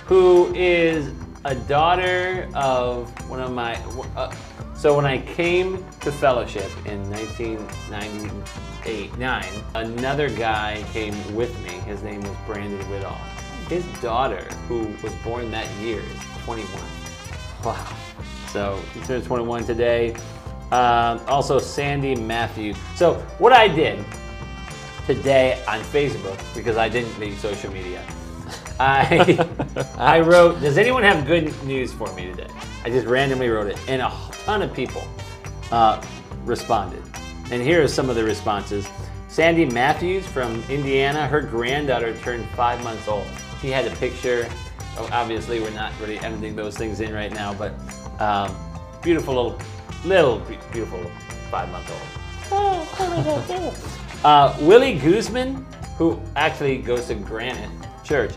who is a daughter of one of my. Uh, so when I came to fellowship in 1998, nine, another guy came with me. His name was Brandon Whitall. His daughter, who was born that year, is 21. Wow. So he turns 21 today. Um, also, Sandy Matthews. So what I did today on Facebook because I didn't leave social media. I [laughs] I wrote, "Does anyone have good news for me today?" I just randomly wrote it, and a ton of people uh, responded. And here are some of the responses. Sandy Matthews from Indiana, her granddaughter turned five months old. She had a picture. Oh, obviously, we're not really editing those things in right now, but um, beautiful little, little beautiful five month old. Oh, [laughs] uh, Willie Guzman, who actually goes to Granite Church,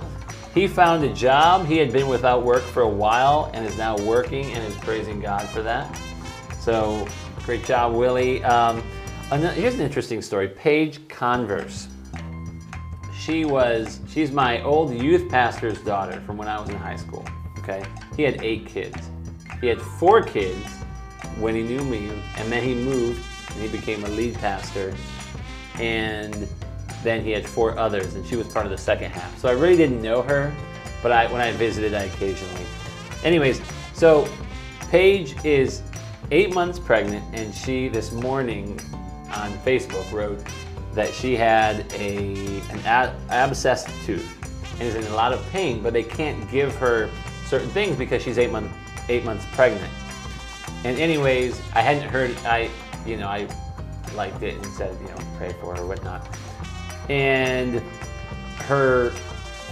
he found a job. He had been without work for a while and is now working and is praising God for that. So great job, Willie. Um, here's an interesting story. Paige Converse. She was she's my old youth pastor's daughter from when I was in high school. Okay, he had eight kids. He had four kids when he knew me, and then he moved and he became a lead pastor, and then he had four others, and she was part of the second half. So I really didn't know her, but I when I visited, I occasionally. Anyways, so Paige is eight months pregnant, and she this morning on Facebook wrote that she had a an ab- abscessed tooth and is in a lot of pain, but they can't give her certain things because she's eight month eight months pregnant. And anyways, I hadn't heard I you know I liked it and said you know pray for her whatnot. And her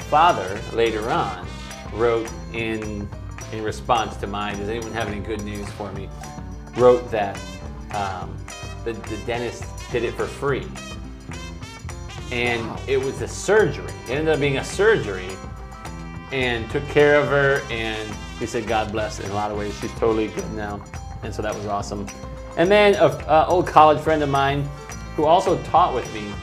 father later on wrote in in response to mine, does anyone have any good news for me? Wrote that um, the, the dentist did it for free. And it was a surgery. It ended up being a surgery and took care of her and he said god bless in a lot of ways she's totally good now. And so that was awesome. And then an uh, old college friend of mine who also taught with me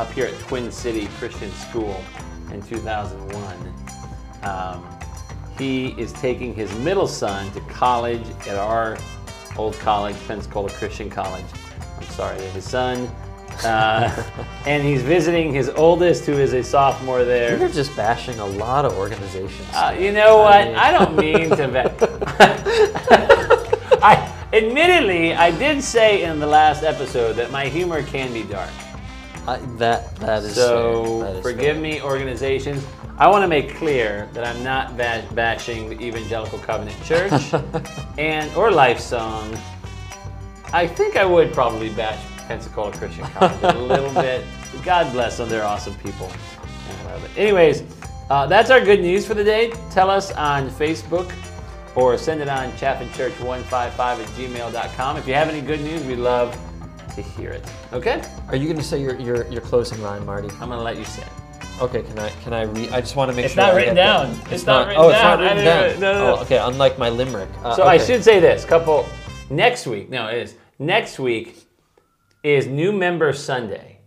up here at Twin City Christian School in 2001. Um, he is taking his middle son to college at our old college, Pensacola Christian College. I'm sorry, his son. Uh, [laughs] and he's visiting his oldest, who is a sophomore there. You're just bashing a lot of organizations. Uh, you know what? I mean- I don't mean to. Be- [laughs] [laughs] I admittedly, I did say in the last episode that my humor can be dark. I- that that is So. That is forgive fair. me, organizations. I want to make clear that I'm not ba- bashing the Evangelical Covenant Church [laughs] and or Lifesong. I think I would probably bash Pensacola Christian College a little [laughs] bit. God bless them; they're awesome people. Anyways, uh, that's our good news for the day. Tell us on Facebook or send it on chaffinchurch155 at gmail.com. If you have any good news, we'd love to hear it. Okay? Are you going to say your, your your closing line, Marty? I'm going to let you say it. Okay, can I can I read? I just want to make It's sure. not I written get that. down. It's not written oh, it's down. not I written didn't- down. no, no, no. Oh, okay. Unlike my limerick. Uh, So I should say this. Couple next week. No, it is next week is New Member Sunday,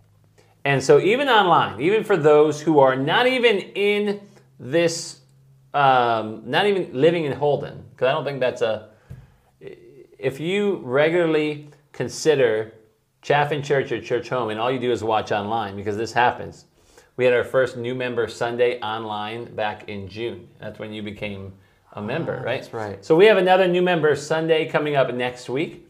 and so even online, even for those who are not even in this, um, not even living in Holden, because I don't think that's a. If you regularly consider Chaffin Church or Church Home, and all you do is watch online, because this happens. We had our first new member Sunday online back in June. That's when you became a member, ah, right? that's right. So we have another new member Sunday coming up next week.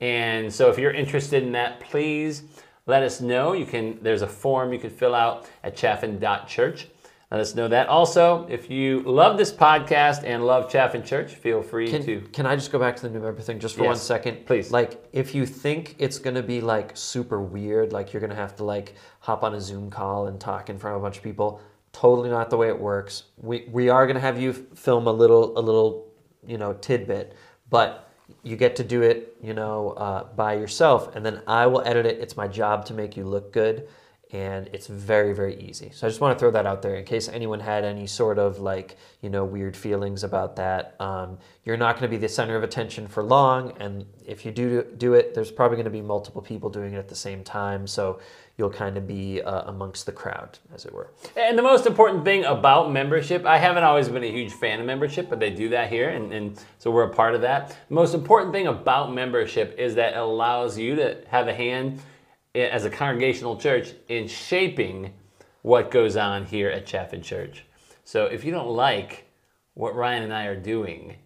And so if you're interested in that, please let us know. You can there's a form you can fill out at chaffin.church. Let us know that. Also, if you love this podcast and love Chaffin Church, feel free Can, to can I just go back to the new member thing just for one Yes, second? please. Like, if you think it's gonna be like super weird, like you're gonna have to like hop on a Zoom call and talk in front of a bunch of people, totally not the way it works. We we are gonna have you film a little a little you know tidbit, but you get to do it you know uh, by yourself, and then I will edit it. It's my job to make you look good. And it's very very easy. So i just want to throw that out there in case anyone had any sort of like you know weird feelings about that. Um, you're not going to be the center of attention for long and if you do do it there's probably going to be multiple people doing it at the same time so you'll kind of be uh, amongst the crowd as it were. And the most important thing about membership, I haven't always been a huge fan of membership, but they do that here, and, and so we're a part of that. The most important thing about membership is that it allows you to have a hand as a congregational church in shaping what goes on here at Chaffin Church. So if you don't like what Ryan and I are doing,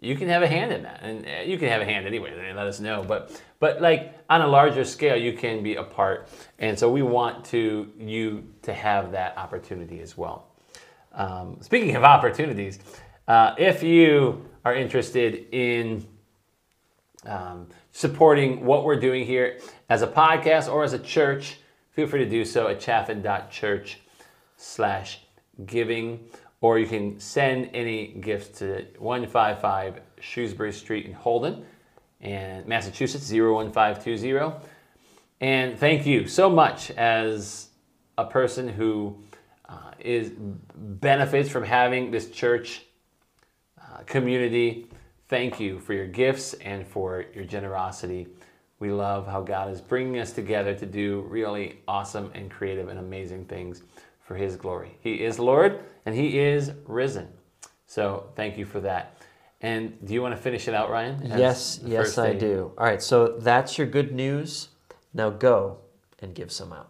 you can have a hand in that, and uh, you can have a hand anyway. Let us know, but but like on a larger scale, you can be a part, and so we want to you to have that opportunity as well. Um, speaking of opportunities, uh, if you are interested in um, supporting what we're doing here as a podcast or as a church, feel free to do so at chaffin.church slash giving, or you can send any gifts to 155 Shrewsbury Street in Holden, and Massachusetts 01520. And thank you so much as a person who uh, is benefits from having this church uh, community. Thank you for your gifts and for your generosity. We love how God is bringing us together to do really awesome and creative and amazing things for His glory. He is Lord and He is risen. So thank you for that. And do you want to finish it out, Ryan? yes yes i do all right so that's your good news now go and give some out